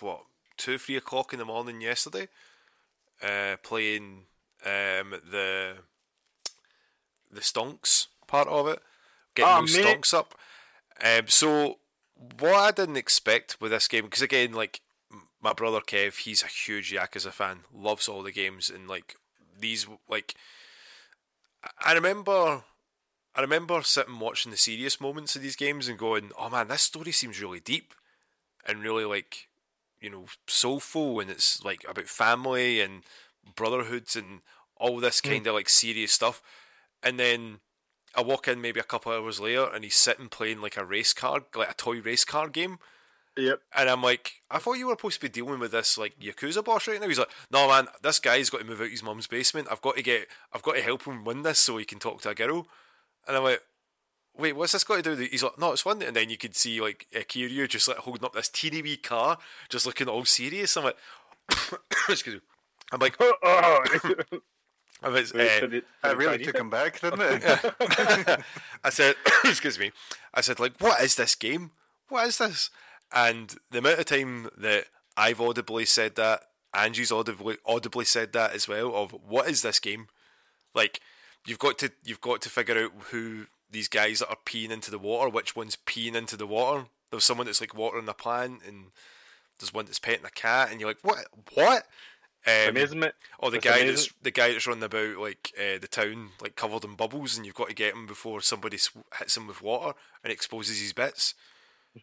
what two, three o'clock in the morning yesterday. Uh, playing um, the the stonks part of it, getting
Oh,
those
mate.
stonks up. Um, so what I didn't expect with this game, because again, like my brother Kev, he's a huge Yakuza fan, loves all the games, and like these, like I remember, I remember sitting watching the serious moments of these games and going, "Oh man, this story seems really deep and really like, you know, soulful, and it's like about family and brotherhoods and all this hmm. kind of like serious stuff." And then I walk in maybe a couple hours later, and he's sitting playing like a race car, like a toy race car game.
Yep.
And I'm like, I thought you were supposed to be dealing with this like Yakuza boss right now. He's like, No man, this guy's got to move out his mum's basement. I've got to get I've got to help him win this so he can talk to a girl. And I'm like, Wait, what's this got to do with? He's like, No, it's fun. And then you could see like Kiryu just like holding up this teeny wee car, just looking all serious. I'm like Excuse me. I'm like,
oh,
I'm like,
Wait,
uh,
it-
That
did it
really took him back, didn't it?
I said, excuse me, I said, like, what is this game? What is this? And the amount of time that I've audibly said that, Angie's audibly audibly said that as well. Of what is this game? Like, you've got to you've got to figure out who these guys that are peeing into the water, which one's peeing into the water. There's someone that's like watering a plant, and there's one that's petting a cat, and you're like, what? What? Um,
Amazement.
or the
It's
guy
amazing.
that's the guy that's running about like uh, the town like covered in bubbles, and you've got to get him before somebody sw- hits him with water and exposes his bits.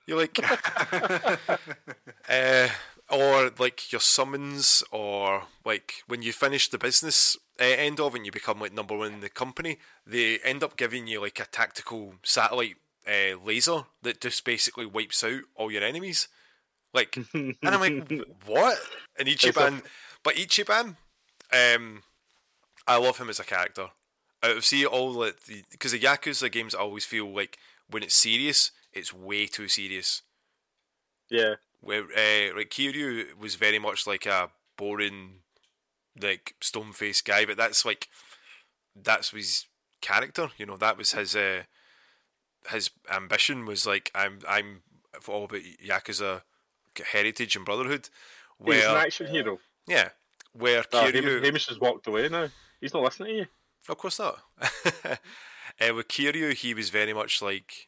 You're like, uh, or like your summons, or like when you finish the business uh, end of it and you become like number one in the company, they end up giving you like a tactical satellite uh, laser that just basically wipes out all your enemies. Like, and I'm like, what? And Ichiban, but Ichiban, um, I love him as a character. Out of see all the because the Yakuza games, I always feel like when it's serious, it's way too serious.
Yeah.
Where uh, like Kiryu was very much like a boring, like stone faced guy, but that's like that's his character. You know, that was his uh, his ambition was like I'm I'm all about Yakuza heritage and brotherhood.
He's an action hero.
yeah, where
Oh,
Kiryu
Hamish, Hamish has walked away now. He's not listening to you.
Of course not. uh, with Kiryu, he was very much like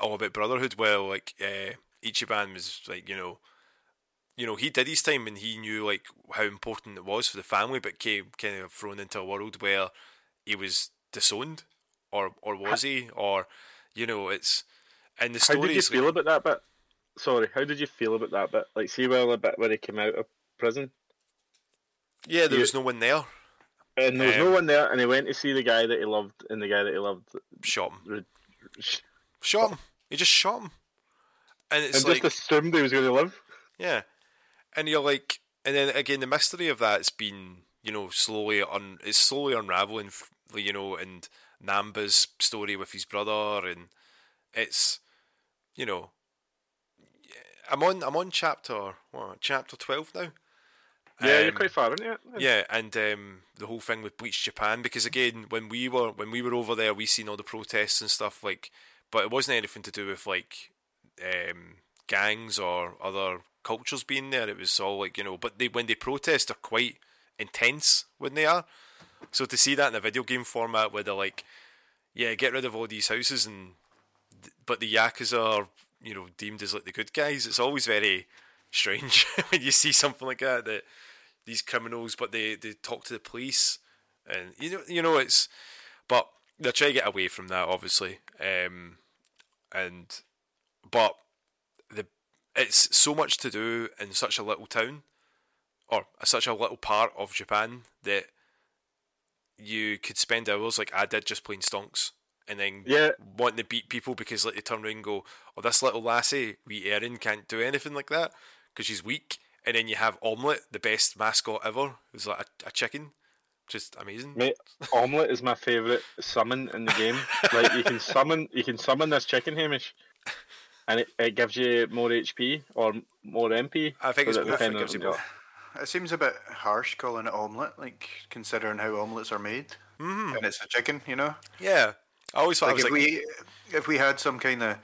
all about brotherhood. Well, like uh, Ichiban was like you know, you know he did his time and he knew like how important it was for the family, but came kind of thrown into a world where he was disowned, or or was he, or you know it's and the stories.
How did you feel about that bit? Sorry, how did you feel about that bit? Like, see, well, a bit when he came out of prison,
yeah, there was no one there.
and there was
Um,
no one there, and he went to see the guy that he loved, and the guy that he loved,
Shot him.
re-
Shot him. He just shot him. And it's
and
like
just assumed he was going to live.
Yeah, and you're like, and then again, the mystery of that's been, you know, slowly un, it's slowly unraveling, you know, and Namba's story with his brother, and it's, you know, I'm on, I'm on chapter, what, chapter twelve now.
Yeah, you're
Um,
quite far, aren't you?
yeah, and um, the whole thing with Bleach Japan because again, when we were when we were over there, we seen all the protests and stuff like, but it wasn't anything to do with like um, gangs or other cultures being there. It was all like you know, but they when they protest, they're quite intense when they are. So to see that in a video game format where they're like, yeah, get rid of all these houses and, but the yakuza are you know deemed as like the good guys. It's always very strange when you see something like that that these criminals, but they, they talk to the police, and you know you know it's, but they're trying to get away from that obviously, um, and but the it's so much to do in such a little town, or such a little part of Japan that you could spend hours like I did just playing stonks. And then
Yeah.
wanting to beat people because like they turn around and go, "Oh, this little lassie, wee Erin, can't do anything like that because she's weak." And then you have Omelette, the best mascot ever, who's like a, a chicken, just amazing.
Mate, omelette is my favourite summon in the game. like you can summon, you can summon this chicken, Hamish, and it, it gives you more HP or more MP.
I think it's
so that
both, it
depending
gives
on
you
what
both.
It seems a bit harsh calling it omelette, like considering how omelettes are made, mm-hmm. and it's a chicken, you know.
Yeah, I always thought
Like
I
if
was like,
we if we had some kind of,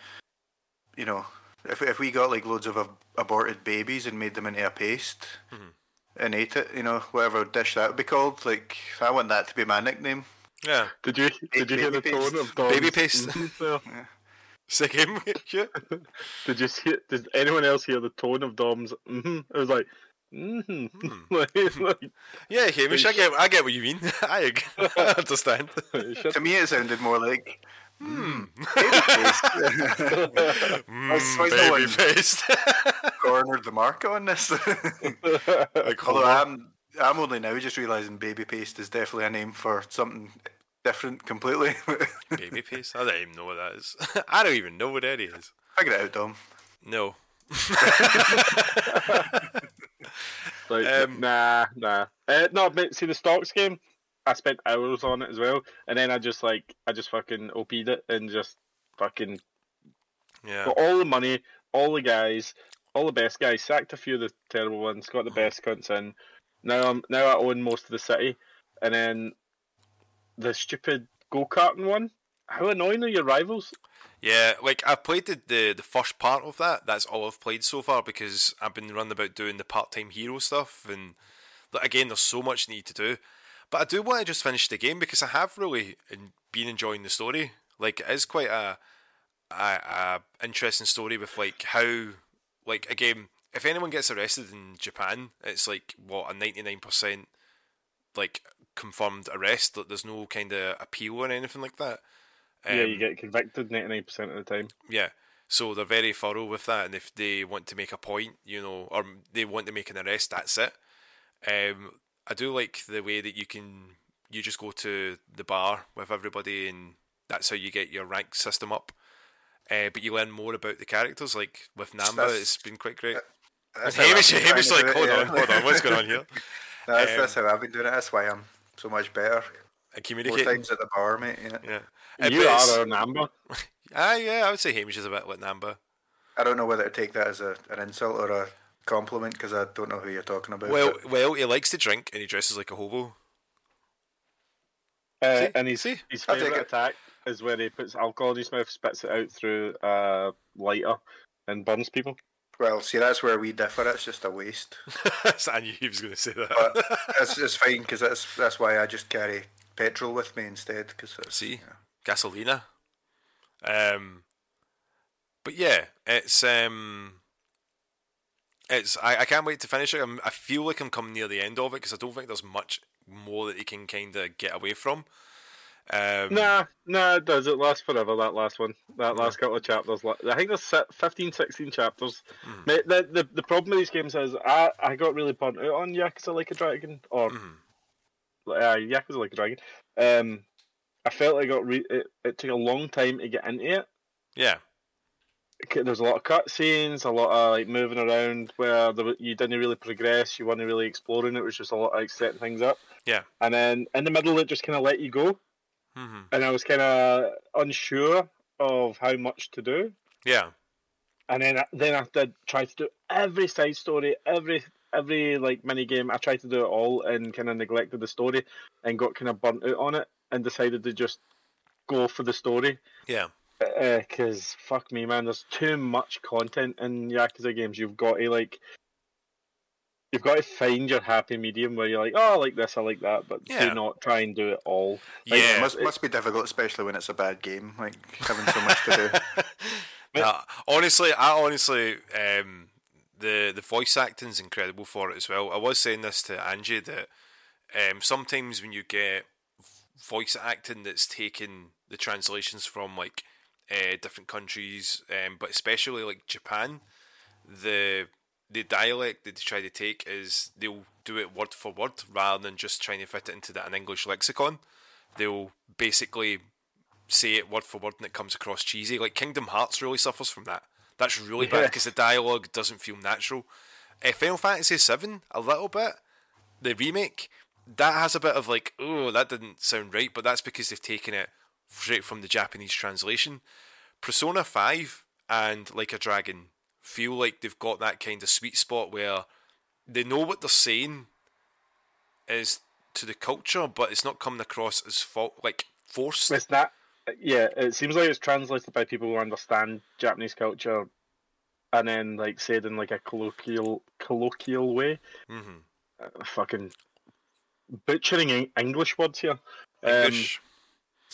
you know, if if we got like loads of ab- aborted babies and made them into a paste
Mm-hmm.
and ate it, you know, whatever dish that would be called, like I want that to be my nickname.
yeah,
Did you did you hear the
Baby
tone of Dom's
Baby paste.
mhm there?
sick
Did you see? it? Did anyone else hear the tone of Dom's? Mm-hmm. It was like, mm-hmm. like, like,
yeah, Hamish, I get, I get what you mean. I, I understand.
To me, it sounded more like. Mm,
Mm, baby
someone-
faced.
cornered the market on this.
like,
Although I'm, I'm only now just realizing baby paste is definitely a name for something different completely.
baby paste. I don't even know what that is. I don't even know what that is.
Figure it out, Dom.
No.
Like,
Um,
nah, nah. Uh, no, but see the stocks game. I spent hours on it as well, and then I just like I just fucking OP'd it and just fucking
Yeah.
got all the money, all the guys, all the best guys. Sacked a few of the terrible ones, got the mm. best cunts in. Now I'm now I own most of the city, and then the stupid go karting one. How annoying are your rivals?
Yeah, like I've played the, the the first part of that. That's all I've played so far because I've been running about doing the part time hero stuff, and again, there's so much need to do. But I do want to just finish the game because I have really been enjoying the story. Like it is quite a, a, a interesting story with like how, like again, if anyone gets arrested in Japan, it's like what a ninety nine percent like confirmed arrest. That there's no kind of appeal or anything like that.
yeah, you
Um,
get convicted ninety nine percent of the time.
Yeah. So they're very thorough with that, and if they want to make a point, you know, or they want to make an arrest, that's it. Um, I do like the way that you can you just go to the bar with everybody, and that's how you get your rank system up. Uh, but you learn more about the characters, like with Namba,
That's-
it's been quite great.
That's
And Hamish,
I've been
Hamish, like, hold
it,
on,
yeah.
hold on, what's going on here?
That's,
Um,
that's how I've been doing it. That's why I'm so much better.
And
More
communicating,
times at the bar, mate. Yeah.
yeah. Uh,
you are our number.
Ah, yeah, I would say Hamish is a bit like Namba.
I don't know whether to take that as a, an insult or a compliment because I don't know who you're talking about.
Well,
but
well, he likes to drink and he dresses like a hobo.
Uh,
See?
and his
See?
his
I'll take
favorite attack is where he puts alcohol in his mouth, spits it out through a lighter, and burns people.
well, see, that's where we differ. It's just a waste.
I knew he was going to say that.
But it's, it's fine because that's that's why I just carry petrol with me instead. Because
See, Gasolina. Um, but yeah, it's um, it's I, I can't wait to finish it. I'm, I feel like I'm coming near the end of it because I don't think there's much more that he can kind of get away from. Um,
Nah, nah, it does. It lasts forever, that last one. That last couple of chapters. I think there's si- 15, 16 chapters. Mate, the, the, the problem with these games is I, I got really burnt out on Yakuza Like a Dragon, or
mhm.
uh, Yakuza Like a Dragon. Um, I felt like I got re- it, it took a long time to get into it.
Yeah,
There's a lot of cutscenes, a lot of like moving around where there, you didn't really progress, you weren't really exploring. It was just a lot of like setting things up.
Yeah.
And then in the middle, it just kind of let you go,
hmm
and I was kind of unsure of how much to do.
yeah,
And then I, then I did try to do every side story, every every like mini game. I tried to do it all and kind of neglected the story and got kind of burnt out on it and decided to just go for the story.
yeah.
Because fuck me, man, there's too much content in Yakuza games. You've got to like, you've got to find your happy medium where you're like, oh, I like this, I like that, but
Yeah.
do not try and do it all. Like,
Yeah.
it must must be difficult, especially when it's a bad game, like having so much to do.
Nah, honestly, I honestly, um, the the voice acting's incredible for it as well. I was saying this to Angie that um, sometimes when you get voice acting that's taken the translations from like uh, different countries, um, but especially like Japan, the the dialect that they try to take is they'll do it word for word rather than just trying to fit it into that an English lexicon. They'll basically say it word for word and it comes across cheesy. Like Kingdom Hearts really suffers from that. That's really bad because the dialogue doesn't feel natural. Uh, Final Fantasy VII, a little bit. The remake, that has a bit of like, oh, that didn't sound right, but that's because they've taken it straight from the Japanese translation. Persona 5 and Like a Dragon feel like they've got that kind of sweet spot where they know what they're saying is to the culture, but it's not coming across as fo- like forced.
It's not. Yeah, it seems like it's translated by people who understand Japanese culture, and then like said in like a colloquial colloquial way.
Mm-hmm.
Uh, fucking butchering English words here. Um,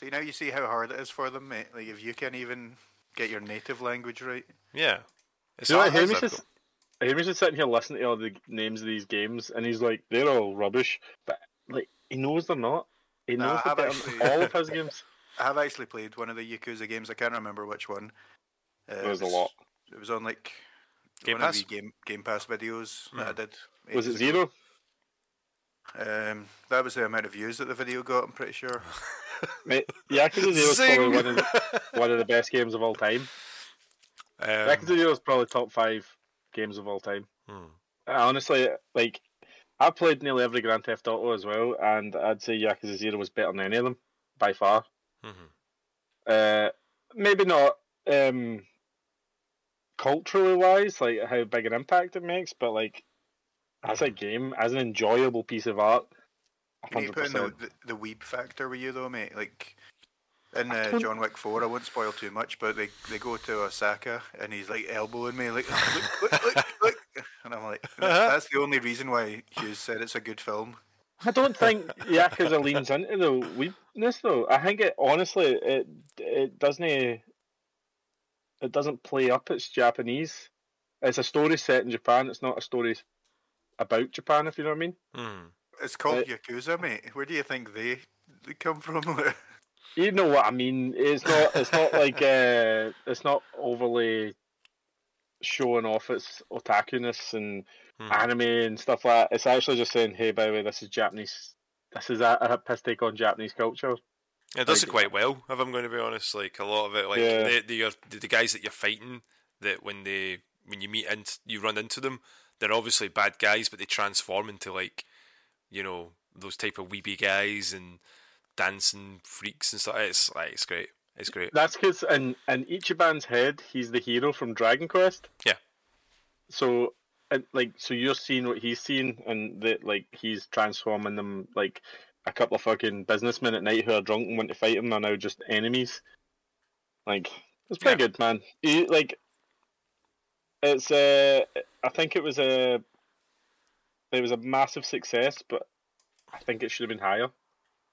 English.
See now you see how hard it is for them, mate. Like if you can't even get your native language right.
yeah. It's
Do you know what
hard, it's
Hamish is? Hamish is sitting here listening to all the names of these games, and he's like, "They're all rubbish," but like he knows they're not. He
Nah,
knows they're
actually-
all of his games.
I have actually played one of the Yakuza games. I can't remember which one. Uh,
There's a
it was- a
lot.
It was on like
Game
one of
Pass?
the game Game Pass videos that I did.
Was it
ages ago.
zero?
Um, that was the amount of views that the video got. I'm pretty sure.
Mate, Yakuza Zero is probably one of, the, one of the best games of all time.
Um,
Yakuza Zero is probably top five games of all time.
hmm.
Honestly, like I've played nearly every Grand Theft Auto as well, and I'd say Yakuza Zero was better than any of them by far.
Mhm.
Uh, maybe not um, culturally wise, like how big an impact it makes, but like as a game, as an enjoyable piece of art,
You need to
hundred
put in the, the, the weeb factor with you though, mate. Like in uh, John Wick Four, I won't spoil too much, but they they go to Osaka and he's like elbowing me, like look, look, look, look, and I'm like, that's the only reason why Hugh's said it's a good film.
I don't think Yakuza leans into the weakness though. I think it honestly it it doesn't it doesn't play up its Japanese. it's a story set in Japan. It's not a story about Japan, if you know what I mean.
Hmm.
It's called
Uh,
Yakuza, mate. Where do you think they, they come from?
You know what I mean? It's not. It's not like. Uh, it's not overly showing off its otakuness and
Hmm.
anime and stuff like that. It's actually just saying, "Hey, by the way, this is Japanese. This is a, a piss take on Japanese culture."
It does it quite well, if I'm going to be honest. Like a lot of it, like
Yeah.
the the, the the guys that you're fighting, that when they when you meet and you run into them, they're obviously bad guys, but they transform into like, you know, those type of weeby guys and dancing freaks and stuff. It's like it's great. It's great.
That's because in in Ichiban's head, he's the hero from Dragon Quest.
Yeah.
So, and like, so you're seeing what he's seeing, and that like he's transforming them like a couple of fucking businessmen at night who are drunk and want to fight him are now just enemies. Like, it's pretty
Yeah.
good, man. You, like, it's uh, I think it was a, it was a massive success, but I think it should have been higher.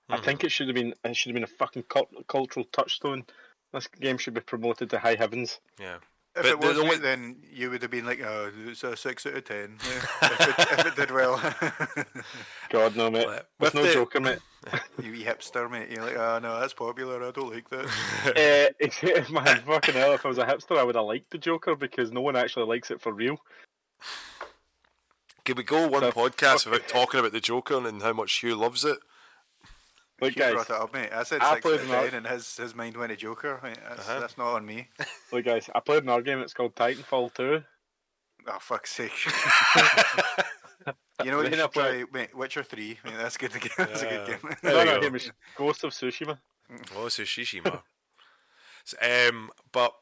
I
Mhm.
think it should have been it should have been a fucking cult- cultural touchstone. This game should be promoted to high heavens.
Yeah.
If
But
it was
the
mate,
one-
then you would have been like, oh, it's a six out of ten. If, it, if it did well.
God no, mate. With
with
no
the-
joker, mate.
You wee hipster, mate. You're like, oh no, that's popular. I don't like that.
uh, it's- man, fucking hell! If I was a hipster, I would have liked the Joker because no one actually likes it for real.
Can we go one
So-
podcast without talking about the Joker and how much Hugh loves it?
Like
you
guys,
brought it up, mate. I said
I
six
played
of
an
ten, and his his mind went to Joker. Mate. That's,
Uh-huh.
that's not on me.
like guys, I played an R game. It's called Titanfall Two.
Oh fuck's sake! you know what you
Then I
should try,
play-
mate. Witcher three. Mate, that's good. To that's a good game.
There
No, no, game is Ghost of Tsushima.
Oh, it's Shishima. um, but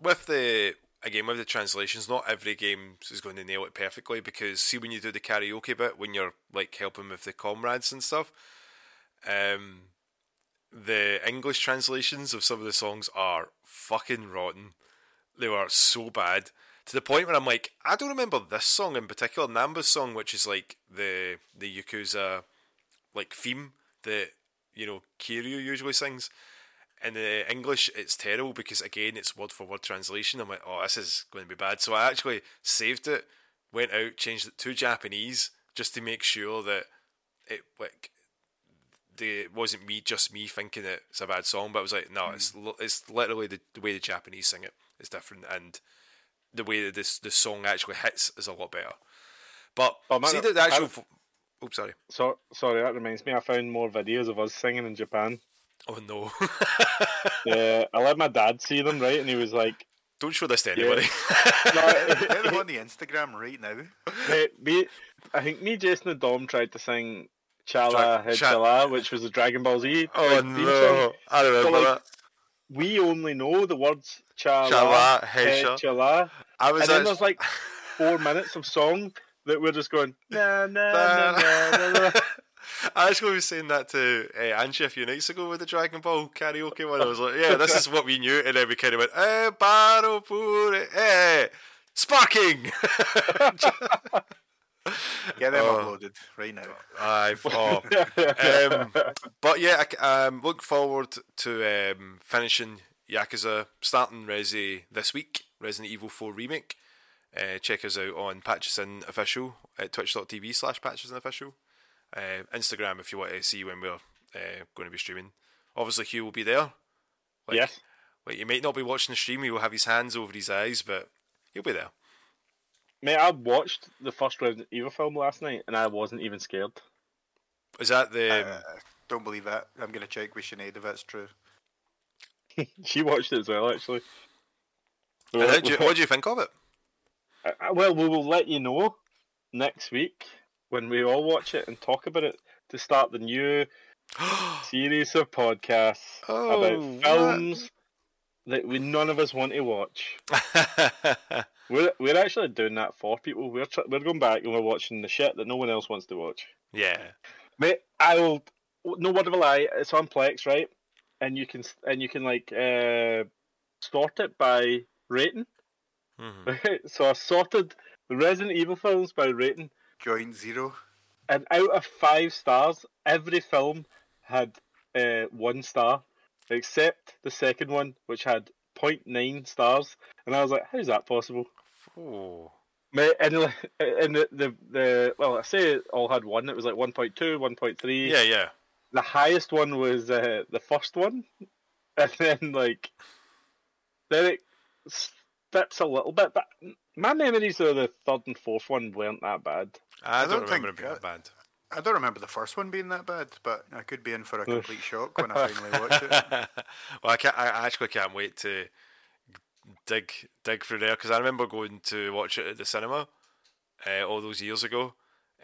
with the again with the translations, not every game is going to nail it perfectly because see when you do the karaoke bit when you're like helping with the comrades and stuff, um, the English translations of some of the songs are fucking rotten. They were so bad to the point where I'm like, I don't remember this song in particular, Namba's song, which is like the the Yakuza like theme that you know Kiryu usually sings. In the English, it's terrible because again, it's word for word translation. I'm like, oh, this is going to be bad. So I actually saved it, went out, changed it to Japanese just to make sure that it like the it wasn't me, just me thinking it's a bad song. But I was like, no, hmm. it's it's literally the, the way the Japanese sing it is different, and the way that this the song actually hits is a lot better. But
Oh, man,
see that the actual.
I-
f- Oops, sorry.
So sorry, that reminds me. I found more videos of us singing in Japan.
Oh no!
Yeah, I let my dad see them, right, and he was like,
Don't show this to
Yeah.
anybody.
Get them on the Instagram right now.
Mate, me, I think me, Jason, and Dom tried to sing Chala
Dra-
Head
Cha-
Chala, which was a Dragon Ball Z.
oh
theme song.
no! I remember
But, like,
that.
We only know the words Chala,
Chala, Cha-
Chala,
I was
and then there's like four minutes of song that we're just going na na
Nah.
na na na. na.
I actually was saying that to uh, Angie a few nights ago with the Dragon Ball karaoke one. I was like, yeah, this is what we knew. And then we kind of went, eh, baro pure, eh, sparking.
Get them
Oh.
uploaded right now.
I've, oh. um, but yeah, I c- um, look forward to um, finishing Yakuza, starting Resi this week, Resident Evil 4 Remake. Uh, check us out on Patch Us In Official at twitch.tv slash Patch Us In Official. Uh, Instagram if you want to see when we're uh, going to be streaming. Obviously, Hugh will be there. Like,
yes,
Like, you might not be watching the stream, he will have his hands over his eyes, but he'll be there.
Mate, I watched the first Resident Evil film last night, and I wasn't even scared.
Is that the.
Uh, don't believe that. I'm gonna check with Sinead if that's true.
She watched it as well, actually.
and how do you, what do you think of it?
Uh, well, we will let you know next week when we all watch it and talk about it to start the new series of podcasts
Oh,
about
what?
films that we none of us want to watch. We're we're actually doing that for people. We're tr- we're going back and we're watching the shit that no one else wants to watch.
yeah.
Mate, I will. No word of a lie. It's on Plex, right? And you can and you can like uh, sort it by rating.
Mm-hmm.
so I sorted the Resident Evil films by rating,
Joint zero.
and out of five stars, every film had uh, one star, except the second one, which had 0.9 stars. And I was like, how's that possible?
Oh.
Ma- And, and the, the, the, well, I say it all had one. It was like 1.2, 1.3.
Yeah, yeah.
The highest one was uh, the first one. And then, like, then it steps a little bit. But my memories of the third and fourth one weren't that bad.
I,
I
don't,
don't
remember
think
it being
that-
bad.
I don't remember the first one being that bad, but I could be in for a complete shock when I finally watch it.
well, I can't. I actually can't wait to dig dig through there because I remember going to watch it at the cinema uh, all those years ago.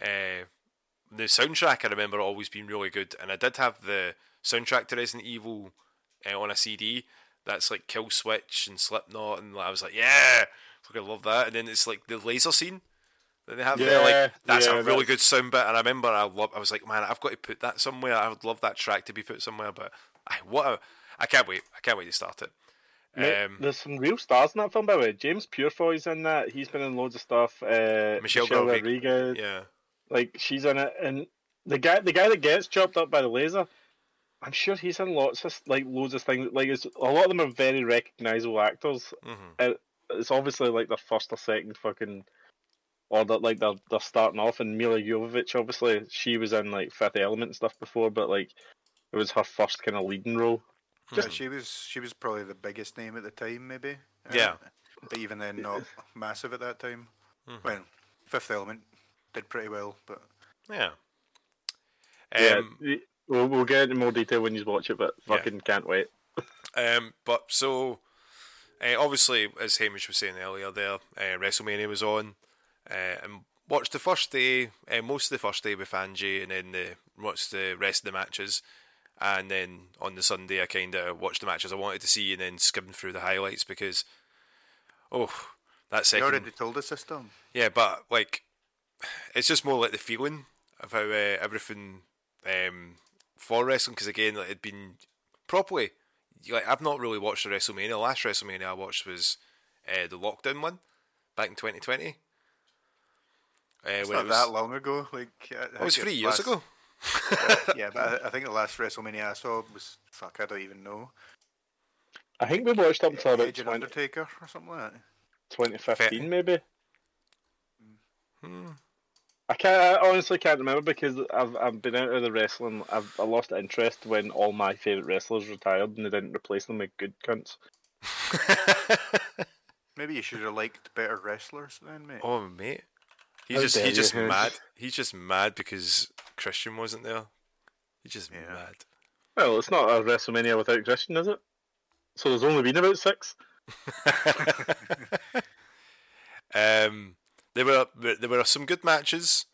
Uh, the soundtrack I remember always being really good, and I did have the soundtrack to Resident Evil uh, on a CD. That's like Kill Switch and Slipknot, and I was like, yeah, I love that. And then it's like the laser scene that they have there.
Yeah,
Like that's
yeah,
a really
that's-
good sound bit. And I remember I love. I was like, man, I've got to put that somewhere. I would love that track to be put somewhere. But I what a, I can't wait. I can't wait to start it.
Mate,
Um,
There's some real stars in that film, by the way. James Purefoy's in that. He's been in loads of stuff. Uh,
Michelle
Michelle,
Rodriguez. Yeah,
Like she's in it, and the guy, the guy that gets chopped up by the laser, I'm sure he's in lots of like loads of things. Like it's, a lot of them are very recognizable actors.
hmm
It's obviously like their first or second fucking, or that like they're they're starting off. And Milla Jovovich, obviously, she was in like Fifth Element and stuff before, but like it was her first kind of leading role.
Just she was she was probably the biggest name at the time, maybe. Uh,
Yeah.
but even then, not massive at that time.
Mhm.
Well, Fifth Element did pretty well, but
yeah.
yeah,
Um,
y- we'll we'll get into more detail when you watch it, but
Yeah.
fucking can't wait.
Um, but so uh, obviously, as Hamish was saying earlier, there uh, WrestleMania was on, uh, and watched the first day, uh, most of the first day with Angie, and then the, watched the rest of the matches, and then on the Sunday I kind of watched the matches I wanted to see, and then skimmed through the highlights because, oh, that second.
you already told us this, Dom.
yeah, but like, it's just more like the feeling of how uh, everything um, for wrestling. Because again, like, it'd been properly. Like I've not really watched the WrestleMania. The last WrestleMania I watched was uh, the lockdown one back in 2020. Uh,
It's
when
not
it was,
that long ago. Like I- I
it was three years
last-
ago.
uh, yeah, but I, I think the last WrestleMania I saw was fuck. I don't even know.
I think we watched up until about
Edge
20,
Undertaker or something like that.
2015, maybe.
Hmm.
I can't. I honestly can't remember because I've I've been out of the wrestling. I've I lost interest when all my favorite wrestlers retired and they didn't replace them with good cunts.
Maybe you should have liked better wrestlers then, mate.
oh mate, he's
How
just
dare
he's just
you.
mad. He's just mad because Christian wasn't there. He's just
Yeah.
mad.
Well, it's not a WrestleMania without Christian, is it? So there's only been about six.
um, there were there were some good matches.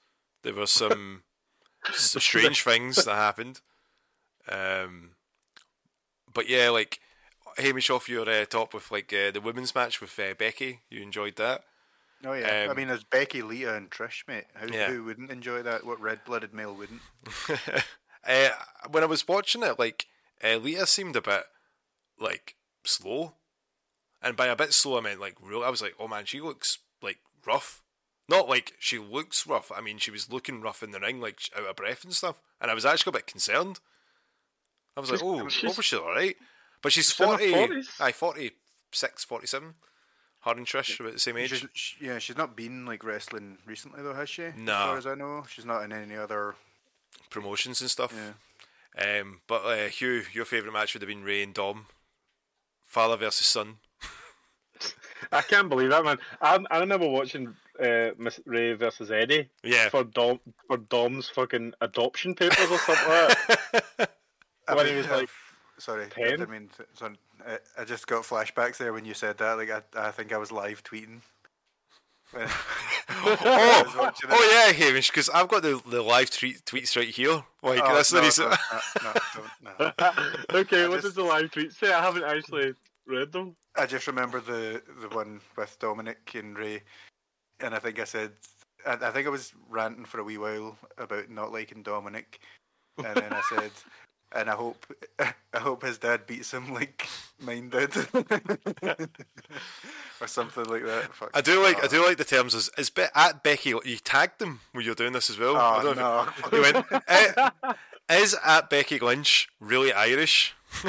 There were some strange things that happened. Um, but yeah, like Hamish, off your uh, top with like uh, the women's match with uh, Becky, you enjoyed that.
Oh yeah, I
Um,
mean, there's Becky, Lita, and Trish, mate. Who,
Yeah.
who wouldn't enjoy that? What red-blooded male wouldn't?
uh, when I was watching it, like uh, Lita seemed a bit like slow, and by a bit slow I meant like real. I was like, oh man, she looks like rough. Not like she looks rough. I mean, she was looking rough in the ring, like out of breath and stuff. And I was actually a bit concerned. I was like, oh,
she's-
hope she's all right. But she's
she's in her
40,
40s.
aye, 46, 47. Her and Trish about the same age.
She's, sh yeah, she's not been like wrestling recently though, has she?
No.
As far as I know, she's not in any other.
promotions and stuff.
Yeah.
Um, but uh, Hugh, your favourite match would have been Rey and Dom, father versus son.
I can't believe that, man. I, I remember watching uh, Miss Ray versus Eddie
Yeah,
for Dom for Dom's fucking adoption papers or something like that.
I
When he was, like,
sorry, I
10?
didn't mean so, I, I just got flashbacks there when you said that. Like I, I think I was live tweeting. When-
oh, oh yeah, Hamish, because I've got the, the live tweet, tweets right here. Like
Oh,
that's
no,
the reason.
no, no, no, don't, no.
okay,
I
what
just-
does the live tweet say? I haven't actually read them.
I just remember the the one with Dominik and Rey, and I think I said, I, I think I was ranting for a wee while about not liking Dominik, and then I said, and I hope I hope his dad beats him like mine did, or something like that. Fuck.
I do like I
Oh.
do like the terms as is be, at Becky. You tagged them when you're doing this as well. I
Oh
don't know
no!
if you went. "Eh, is at Becky Lynch really Irish?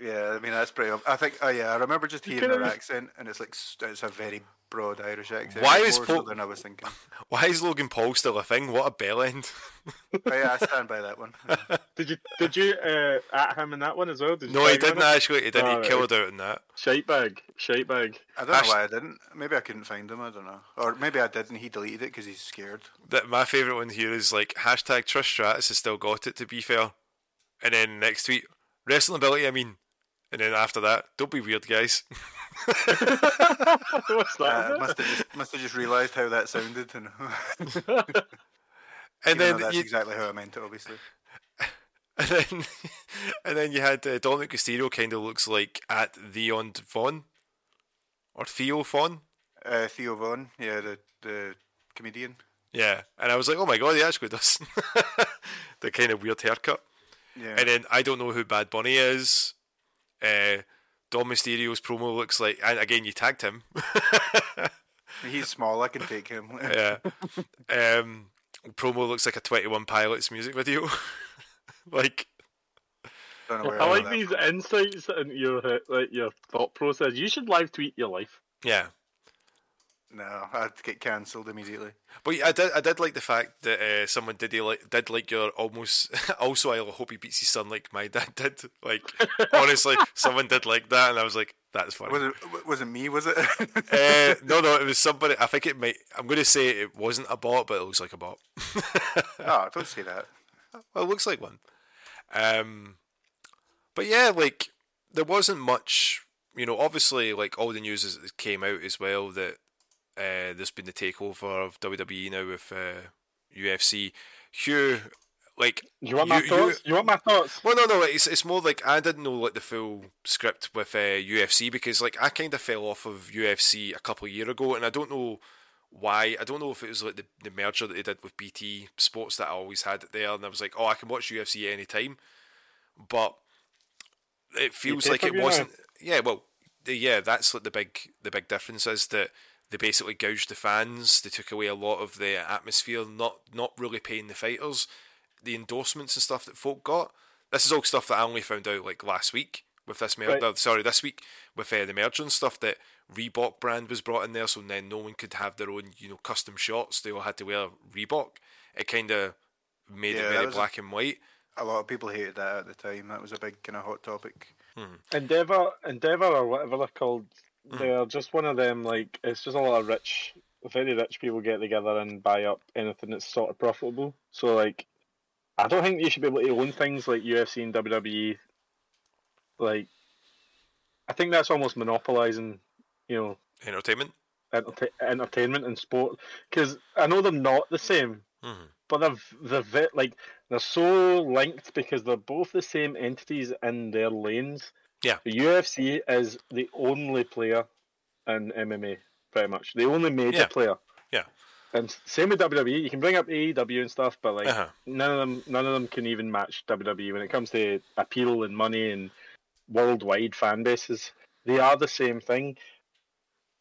Yeah, I mean that's pretty. I think. Oh yeah, I remember just hearing her accent, and it's like it's a very broad Irish accent.
Why
more
is
so
Paul-
than I was thinking?
Why is Logan Paul still a thing? What a bell end.
oh, yeah, I stand by that one.
Did you did you uh, at him in that one as well? Did you
No, he
tag him in
didn't actually. He didn't.
Oh,
he
right.
killed out in that.
Shite bag, shite bag.
I don't
Ash-
know why I didn't. Maybe I couldn't find him. I don't know. Or maybe I did, and he deleted it because he's scared.
That my favourite one here is like hashtag Trish Stratus has still got it. To be fair, and then next tweet wrestling ability. I mean, and then after that, don't be weird, guys.
What's
Uh, must have just must have just realised how that sounded, and,
And then
that's
you,
exactly how I meant it, obviously.
and then and then you had uh, Dominik Mysterio. Kind of looks like at Theon Von or Theo Von.
Uh, Theo Von, yeah, the the comedian.
Yeah, and I was like, oh my god, he actually does. the kind of weird haircut.
Yeah,
And then I don't know who Bad Bunny is. Uh, Dom Mysterio's promo looks like, and again, you tagged him.
he's small. I can take him.
yeah. Um, promo looks like a Twenty One Pilots music video. like,
Don't know where
I like these
from.
insights into your like your thought process. You should live tweet your life.
yeah.
No, I'd get cancelled immediately.
But yeah, I did. I did like the fact that uh, someone did like did like your almost. also, I hope he beats his son like my dad did. Like honestly, someone did like that, and I was like, that's funny.
Was it was it me? Was it?
Uh, no, no, it was somebody. I think it might. I'm going to say it wasn't a bot, but it looks like a bot.
oh, don't say that.
well, it looks like one. Um, but yeah, like there wasn't much. You know, obviously, like all the news is, is came out as well that uh, there's been the takeover of WWE now with uh, UFC. Hugh, like
You want my
you-
thoughts? You, want my thoughts?
well, no, no. It's it's more like I didn't know like the full script with uh, UFC because like I kind of fell off of UFC a couple of year ago, and I don't know why. I don't know if it was like the, the merger that they did with BT Sports that I always had it there, and I was like, oh, I can watch UFC anytime, but it feels like it
now?
wasn't. Yeah, well, yeah, that's like the big the big difference is that they basically gouged the fans. They took away a lot of the atmosphere, not not really paying the fighters, the endorsements and stuff that folk got. This is all stuff that I only found out like last week with this mer-
Right.
uh, sorry this week with uh, the merger and stuff that Reebok brand was brought in there, so then no one could have their own you know custom shots. They all had to wear Reebok. It kind of made
Yeah,
it very
was a-
black and white.
A lot of people hated that at the time. That was a big kind of hot topic.
Endeavor, Endeavor, or whatever they're called.
Mm.
They're just one of them. Like it's just a lot of rich, very rich people get together and buy up anything that's sort of profitable. So like, I don't think you should be able to own things like UFC and WWE. Like, I think that's almost monopolizing, you know,
Entertainment.
enter- entertainment and sport. Because I know they're not the same,
Mhm.
but they're they're like they're so linked because they're both the same entities in their lanes.
Yeah.
The UFC is the only player in MMA, pretty much the only major
Yeah.
player.
Yeah.
And same with WWE. You can bring up AEW and stuff, but like
Uh-huh.
none of them, none of them can even match WWE when it comes to appeal and money and worldwide fan bases. They are the same thing.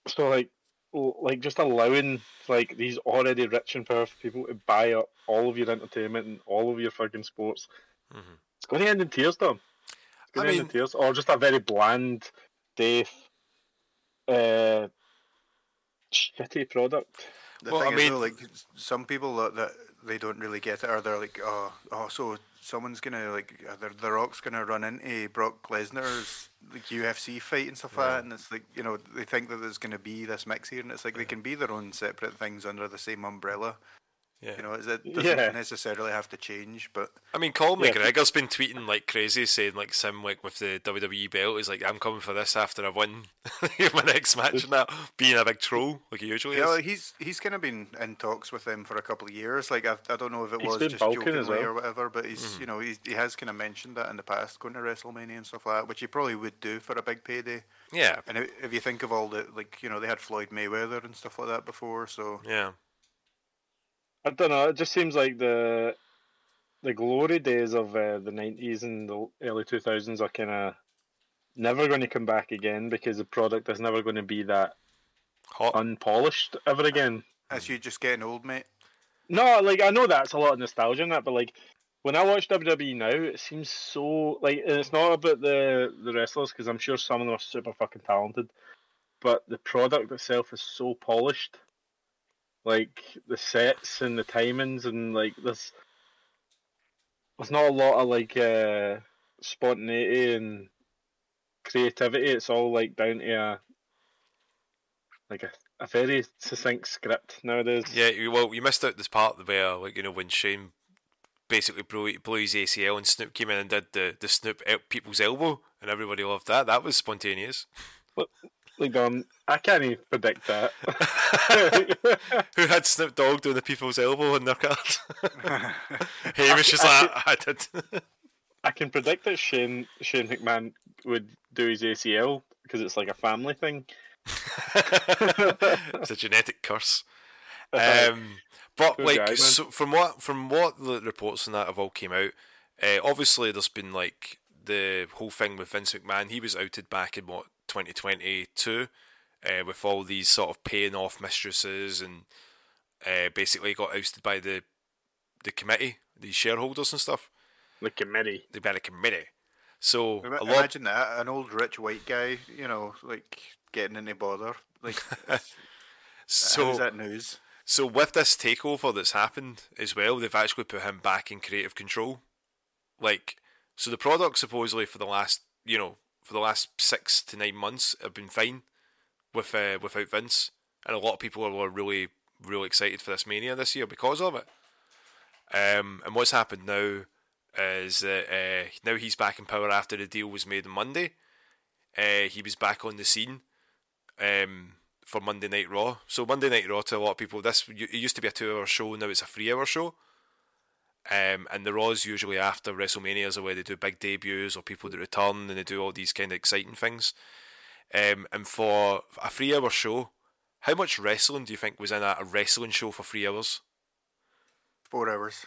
So like, like just allowing like these already rich and powerful people to buy up all of your entertainment and all of your fucking sports.
Mm-hmm.
It's going to end in tears, Dom. It's
I
to end in
mean-
tears, or just a very bland, deaf, uh, shitty product.
The
Well,
thing
I
is,
mean-
though, like some people that, that they don't really get it, or they're like, oh, oh, so someone's gonna like, uh, the, the Rock's gonna run into Brock Lesnar's like UFC fight and stuff like that, and it's like, you know, they think that there's gonna be this mix here, and it's like they can be their own separate things under the same umbrella.
Yeah.
You know, it's- it doesn't
Yeah.
necessarily have to change, but
I mean, Conor
Yeah.
McGregor's been tweeting like crazy, saying like Sim like with the WWE belt is like I'm coming for this after I win my next match and that being a big troll like he usually
you know,
is.
he's he's kind of been in talks with them for a couple of years. Like I, I don't know if it
He's
was just
bulking
jokingly
well.
or whatever, but he's mm-hmm. you know he's, he has kind of mentioned that in the past, going to WrestleMania and stuff like that, which he probably would do for a big payday.
Yeah,
And if, if you think of all the like you know they had Floyd Mayweather and stuff like that before, so
yeah,
I don't know. It just seems like the the glory days of uh, the nineties and the early two thousands are kind of never going to come back again because the product is never going to be that
hot.
unpolished ever again.
as you just getting old, mate.
No, like I know that's a lot of nostalgia in that, but like when I watch WWE now, it seems so like, and it's not about the the wrestlers because I'm sure some of them are super fucking talented, but the product itself is so polished. Like the sets and the timings and like there's there's not a lot of like uh, spontaneity and creativity. It's all like down to a like a, a very succinct script nowadays.
Yeah, you, well, you missed out this part where, like, you know, when Shane basically blew, blew his ACL and Snoop came in and did the, the Snoop people's elbow, and everybody loved that. That was spontaneous.
Like, um, I can't even predict that.
Who had Snoop Dogg doing the people's elbow in their card? Hamish is like, I did.
I can predict that Shane Shane McMahon would do his ACL because it's like a family thing.
it's a genetic curse. Um, but
Poor
like,
guy,
so from what from what the reports and that have all came out, uh, obviously there's been like the whole thing with Vince McMahon. He was outed back in what 2022 uh, with all these sort of paying off mistresses and uh, basically got ousted by the the committee, the shareholders and stuff.
The committee.
They had a committee. So
Ima-
a lot.
Imagine that, an old rich white guy, you know, like getting into bother. Like, how's
so
that news?
So with this takeover that's happened as well, they've actually put him back in creative control. Like, so the product supposedly for the last, you know, for the last six to nine months have been fine with uh, without Vince, and a lot of people were really, really excited for this Mania this year because of it. Um, and what's happened now is that uh, now he's back in power after the deal was made on Monday. Uh, he was back on the scene. Um, for Monday Night Raw. So Monday Night Raw to a lot of people, this it used to be a two-hour show. Now it's a three-hour show. Um, and the Raws usually after WrestleManias are where they do big debuts or people that return and they do all these kind of exciting things. Um, and for a three-hour show, how much wrestling do you think was in a, a wrestling show for three hours?
Four hours.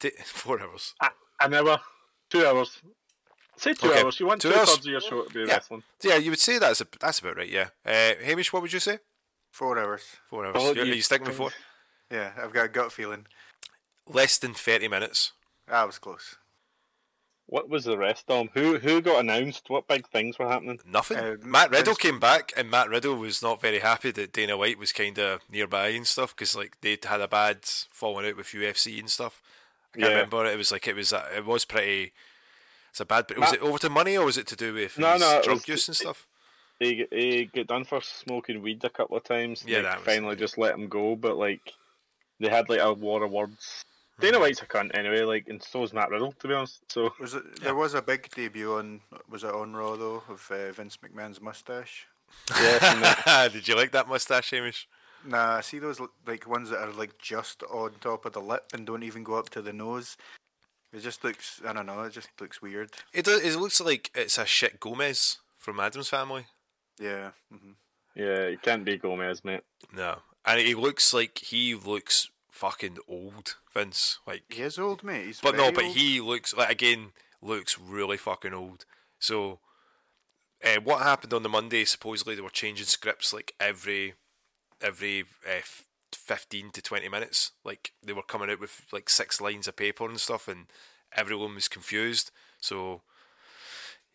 Di- four hours.
An hour, two hours. Say two
Okay,
hours. You want
two
two,
hours.
thirds of your show to be
Yeah.
wrestling.
Yeah, you would say that's a, that's about right. Yeah. Uh, Hamish, what would you say?
Four hours.
Four hours.
Well,
You're-
you-
are you sticking with four?
Yeah, I've got a gut feeling.
Less than thirty minutes.
That was close.
What was the rest of them? Who who got announced? What big things were happening?
Nothing.
Uh,
Matt Riddle came back, and Matt Riddle was not very happy that Dana White was kind of nearby and stuff because like they'd had a bad falling out with UFC and stuff. I can't
Yeah.
remember. It was like it was a, it was pretty. It's a bad. Was
Matt-
it over to money or was it to do with
No,
his
no,
drug
was-
use and stuff?
He he got done for smoking weed a couple of times.
Yeah,
Like,
that was-
finally just let him go. But like, they had like a war of words. Dana. White's a cunt anyway. Like, and so is Matt Riddle, to be honest. So
Was it? There was a big debut on. Was it on Raw though of uh, Vince McMahon's mustache?
yes, and that-
Did you like that mustache, Hamish?
Nah, I see those like ones that are like just on top of the lip and don't even go up to the nose. It just looks. I don't know. It just looks weird.
It does, it looks like it's a shit Gomez from Addams family.
Yeah. hmm
yeah, it can't be Gomez, mate.
No, and he looks like he looks fucking old, Vince. Like
He is old, mate. He's
But no, but
old.
he looks like again looks really fucking old. So, uh, what happened on the Monday? Supposedly they were changing scripts like every every uh, fifteen to twenty minutes. Like they were coming out with like six lines of paper and stuff, and everyone was confused. So,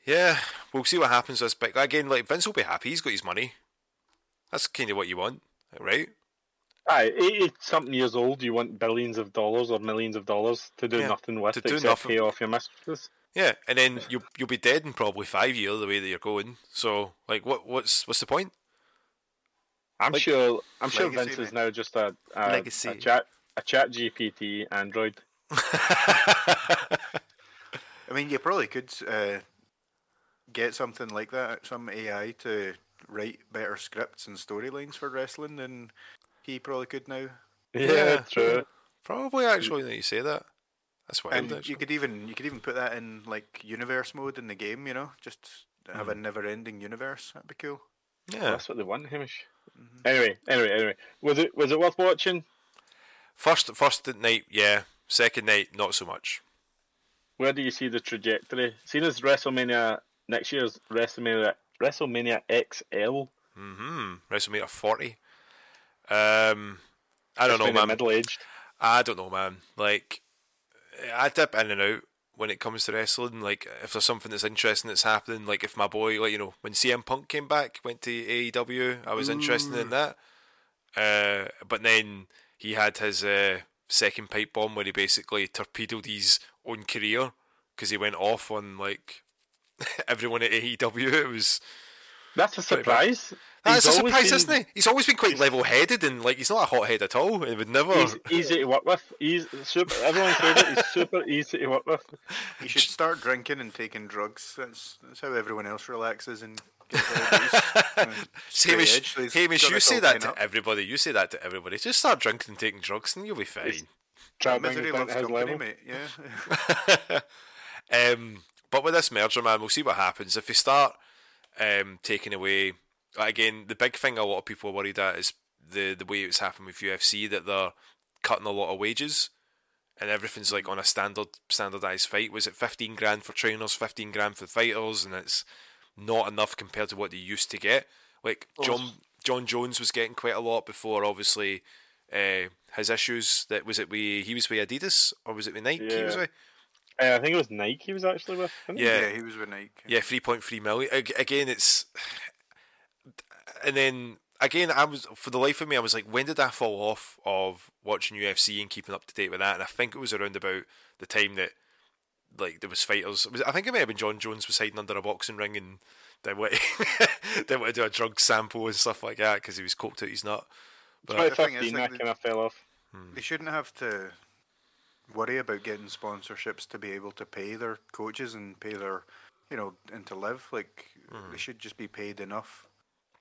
yeah, we'll see what happens. This big again, like Vince will be happy. He's got his money. That's kind of what you want, right?
Aye, eighty something years old. You want billions of dollars or millions of dollars to do
Yeah,
nothing with
to do
except
nothing.
pay off your mistresses.
Yeah, and then you'll you'll be dead in probably five years the way that you're going. So, like, what what's what's the point?
I'm
Like-
sure. I'm sure
Legacy,
Vince is now just a a,
Legacy.
a chat a chat GPT android.
I mean, you probably could uh, get something like that, some AI to write better scripts and storylines for wrestling than he probably could now.
Yeah,
Yeah.
true.
Probably actually. Now you say that, that's wild.
and
actually.
you could even you could even put that in like universe mode in the game. You know, just have a never-ending universe. That'd be cool.
yeah.
That's what they want, Hamish. Anyway, anyway, anyway. Was it was it worth watching?
First first night, yeah. Second night, not so much.
Where do you see the trajectory? Seeing as WrestleMania next year's WrestleMania WrestleMania XL.
Mm hmm WrestleMania forty. Um, I don't know, man.
Middle aged.
I don't know, man. Like, I dip in and out when it comes to wrestling. Like if there's something that's interesting that's happening, like if my boy, like you know, when CM Punk came back, went to AEW, I was interested in that. Uh, but then he had his uh, second pipe bomb where he basically torpedoed his own career because he went off on like everyone at AEW. It was
That's a
surprise. bad.
Surprise.
that's a surprise,
been
isn't he? He's always been quite level-headed and like he's not a hothead at all. He would never.
He's easy to work with. He's super. Everyone says it. He's super easy to work with.
You should start drinking and taking drugs. That's that's how everyone else relaxes and. gets out of these,
Hamish,
so
Hamish, you say that to
up.
everybody. You say that to everybody. Just start drinking and taking drugs, and you'll be fine.
Try to
Misery loves
his
company,
level.
mate. Yeah.
um, but with this merger, man, we'll see what happens. If they start um, taking away, again, the big thing a lot of people are worried at is the the way it's happened with UFC that they're cutting a lot of wages, and everything's like on a standard standardized fight. Was it fifteen grand for trainers, fifteen grand for fighters, and it's not enough compared to what they used to get. Like John Jon Jones was getting quite a lot before, obviously. Uh, his issues that was it with he was with Adidas or was it with Nike he was
Yeah.
with
Uh, I think it was Nike he was actually with. wasn't he?
Yeah.
yeah, he was with Nike.
Yeah, three point three million. Again, it's and then again, I was for the life of me, I was like, when did I fall off of watching UFC and keeping up to date with that? And I think it was around about the time that like there was fighters. was- I think it may have been Jon Jones was hiding under a boxing ring and they went they went to do a drug sample and stuff like that because he was coked out his nut. But
2015,
like
I
the-
kind of fell off. Hmm.
They shouldn't have to worry about getting sponsorships to be able to pay their coaches and pay their, you know, and to live. Like they hmm. should just be paid enough.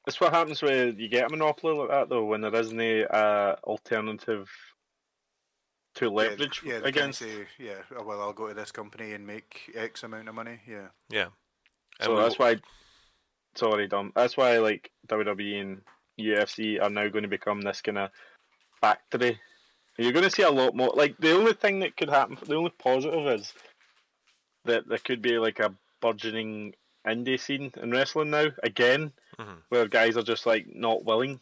That's what happens when you get a monopoly like that, though, when there isn't a uh, alternative to leverage
yeah, they can't
against.
say, yeah, oh, well, I'll go to this company and make X amount of money. Yeah,
yeah, And
So
we-
that's why. Sorry, Dom. That's why like WWE and UFC are now going to become this kind of factory. You're going to see a lot more. Like the only thing that could happen, the only positive is that there could be like a burgeoning indie scene in wrestling now again,
Mhm.
where guys are just like not willing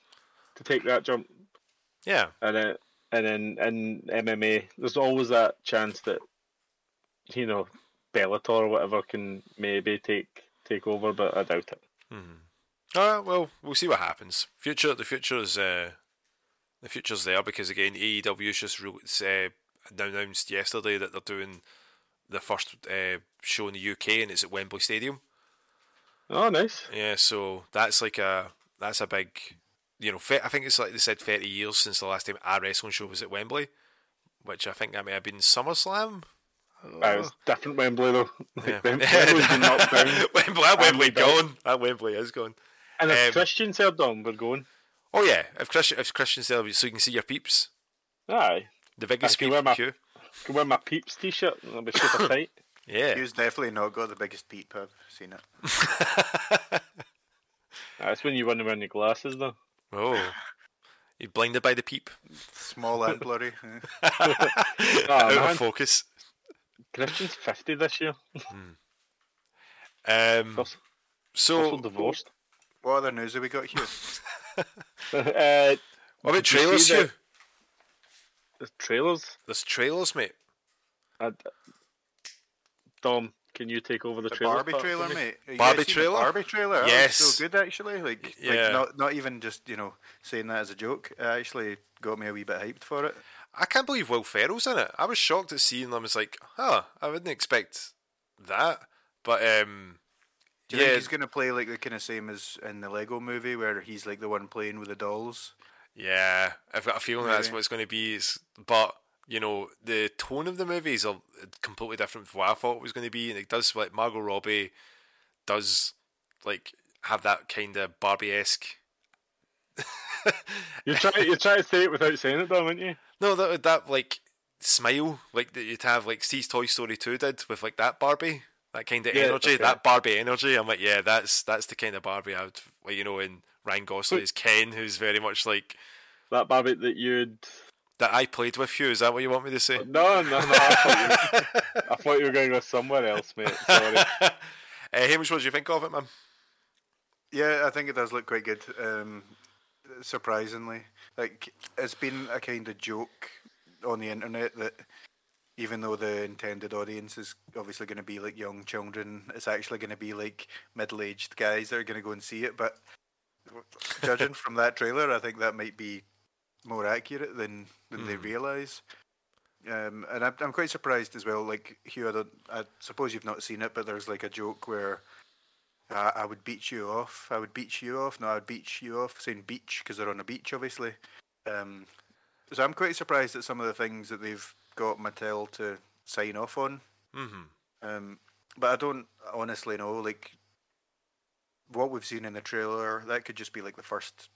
to take that jump.
yeah.
and then and then in MMA, there's always that chance that you know Bellator or whatever can maybe take take over, but I doubt it.
Uh, well, we'll see what happens. Future, the future is uh, the future's there because again, AEW's just re- uh, announced yesterday that they're doing the first uh, show in the UK and it's at Wembley Stadium.
Oh, nice.
Yeah, so that's like a that's a big, you know, I think it's like they said thirty years since the last time our wrestling show was at Wembley, which I think that may have been SummerSlam.
Uh, it's different Wembley though. Like,
Yeah.
Wem- Wembley's been.
Wembley, that Wembley gone. That Wembley is gone.
And if
Um,
Christian's here, Dom, we're going.
Oh yeah, if Christian, if Christian's there, so you can see your peeps.
Aye,
The biggest
I can
peep
wear my-
queue.
can wear my Peeps t-shirt. and It'll be super tight.
Yeah.
he's definitely not got the biggest peep. I've seen it.
That's when you want to wear your glasses though.
Oh. You blinded by the peep.
Small and blurry.
Oh,
Out
man.
of focus.
Christian's fifty this year.
Um,
Also,
so,
also divorced.
what other news have we got here?
uh,
what about
did
trailers,
see
Hugh?
the- the trailers.
There's trailers, mate.
I, Dom, can you take over the,
The
trailer?
Barbie trailer, mate. You
Barbie
guys seen the
trailer?
Barbie trailer. That was
Yes.
so good actually. Like,
Yeah.
like not not even just you know saying that as a joke. It actually got me a wee bit hyped for it.
I can't believe Will Ferrell's in it. I was shocked at seeing them. I was like, huh, I wouldn't expect that. But, um,
Do you
yeah,
think he's gonna play like the kind of same as in the Lego Movie, where he's like the one playing with the dolls?
yeah, I've got a feeling that's what it's going to be. It's, but, you know, the tone of the movie is a, completely different from what I thought it was going to be. And it does, like, Margot Robbie does, like, have that kind of Barbie esque
You're trying, you're trying to say it without saying it, though, aren't you?
No, that that like smile, like that you'd have like Steve's Toy Story two did with like that Barbie, that kind of
Yeah,
energy,
okay.
that Barbie energy. I'm like, yeah, that's that's the kind of Barbie I would, you know, in Ryan Gosling is Ken, who's very much like
That Barbie that you'd.
That I played with you. Is that what you want me to say?
No, no, no. I thought you, I thought you were going to go somewhere else, mate. Sorry.
uh, Hamish, what do you think of it, man?
Yeah, I think it does look quite good. Um, surprisingly, like it's been a kind of joke on the internet that even though the intended audience is obviously going to be like young children, it's actually going to be like middle-aged guys that are going to go and see it. But judging from that trailer, I think that might be more accurate than than mm. they hmm. realise. Um, and I'm, I'm quite surprised as well. Like Hugh, I, don't, I suppose you've not seen it, but there's like a joke where uh, I would beat you off. I would beat you off. No, I would beat you off. Saying beach because they're on a beach, obviously. Um, so I'm quite surprised at some of the things that they've got Mattel to sign off on.
Mm-hmm.
Um, but I don't honestly know. Like what we've seen in the trailer, that could just be like the first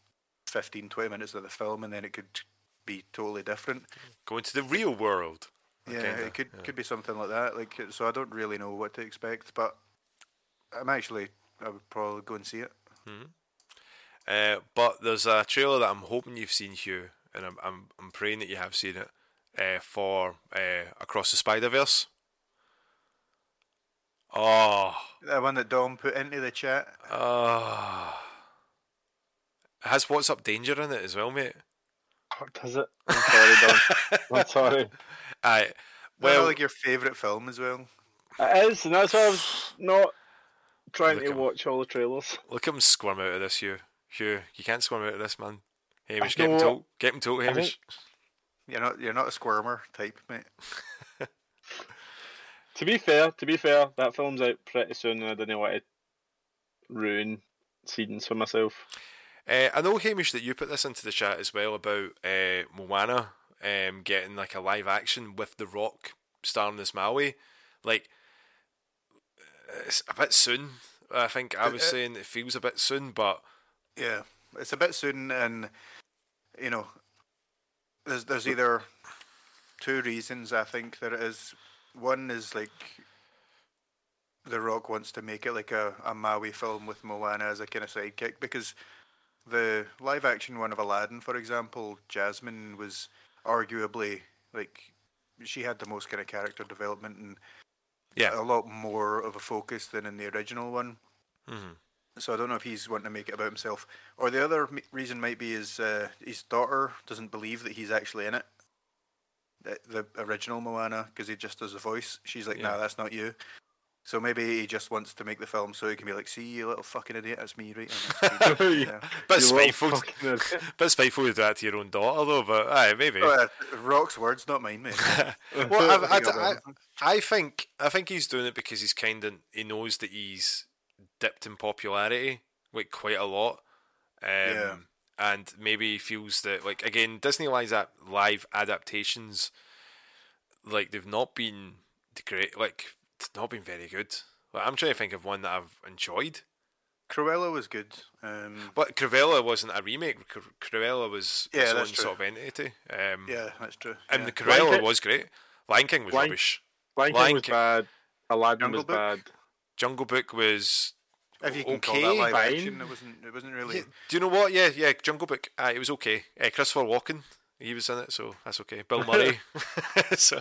15, 20 minutes of the film, and then it could be totally different.
Going to the real world.
Yeah, kinda, it could yeah. could be something like that. Like so, I don't really know what to expect, but I'm actually I would probably go and see it.
Mm-hmm. Uh, but there's a trailer that I'm hoping you've seen, Hugh, and I'm I'm, I'm praying that you have seen it uh, for uh, Across the Spider Verse. Oh,
that one that Dom put into the chat.
Oh, has What's Up Danger in it as well, mate.
What does it? I'm sorry, Dom. I'm sorry.
I
well, like your favourite film as well.
It is, and that's why I was not trying to watch all the trailers.
Look at him squirm out of this, Hugh. Hugh, you can't squirm out of this, man. Hamish, get him told. Get him told, Hamish.
You're not. You're not a squirmer type, mate.
to be fair, to be fair, that film's out pretty soon, and I didn't want to ruin scenes for myself.
Uh, I know, Hamish, that you put this into the chat as well about uh, Moana um, getting like a live action with The Rock starring as Maui. Like, it's a bit soon. I think I was it, saying it feels a bit soon, but
yeah, it's a bit soon, and you know, there's there's either two reasons I think there is. One is like The Rock wants to make it like a, a Maui film with Moana as a kind of sidekick because the live action one of Aladdin, for example, Jasmine was arguably like she had the most kind of character development and
yeah,
a lot more of a focus than in the original one.
Mm-hmm.
So I don't know if he's wanting to make it about himself, or the other reason might be his uh, his daughter doesn't believe that he's actually in it, the, the original Moana, because he just does the voice. She's like, yeah. "Nah, that's not you." So maybe he just wants to make the film so he can be like, "See, you little fucking idiot, that's me, right?"
yeah. But spiteful, but spiteful to do that to your own daughter, though. But aye, maybe.
Oh, uh, Rock's words, not mine, mate.
well, I, I, I, I, think I think he's doing it because he's kind of he knows that he's dipped in popularity like quite a lot. Um, yeah. And maybe he feels that like again Disney live live adaptations, like they've not been great. Like it's not been very good. Like, I'm trying to think of one that I've enjoyed.
Cruella was good. Um,
but Cruella wasn't a remake. Cruella was yeah, its own true. sort of entity. Um,
yeah, that's true.
And
yeah.
the Cruella Lion was great. Lion King was Lion,
rubbish. Lion, Lion King was King. bad. Aladdin
Jungle
was
Book?
bad.
Jungle Book was
if you can
okay,
call that live fine. action, it wasn't. It wasn't really.
Yeah, do you know what? Yeah, yeah. Jungle Book. Uh, it was okay. Uh, Christopher Walken, he was in it, so that's okay. Bill Murray. so,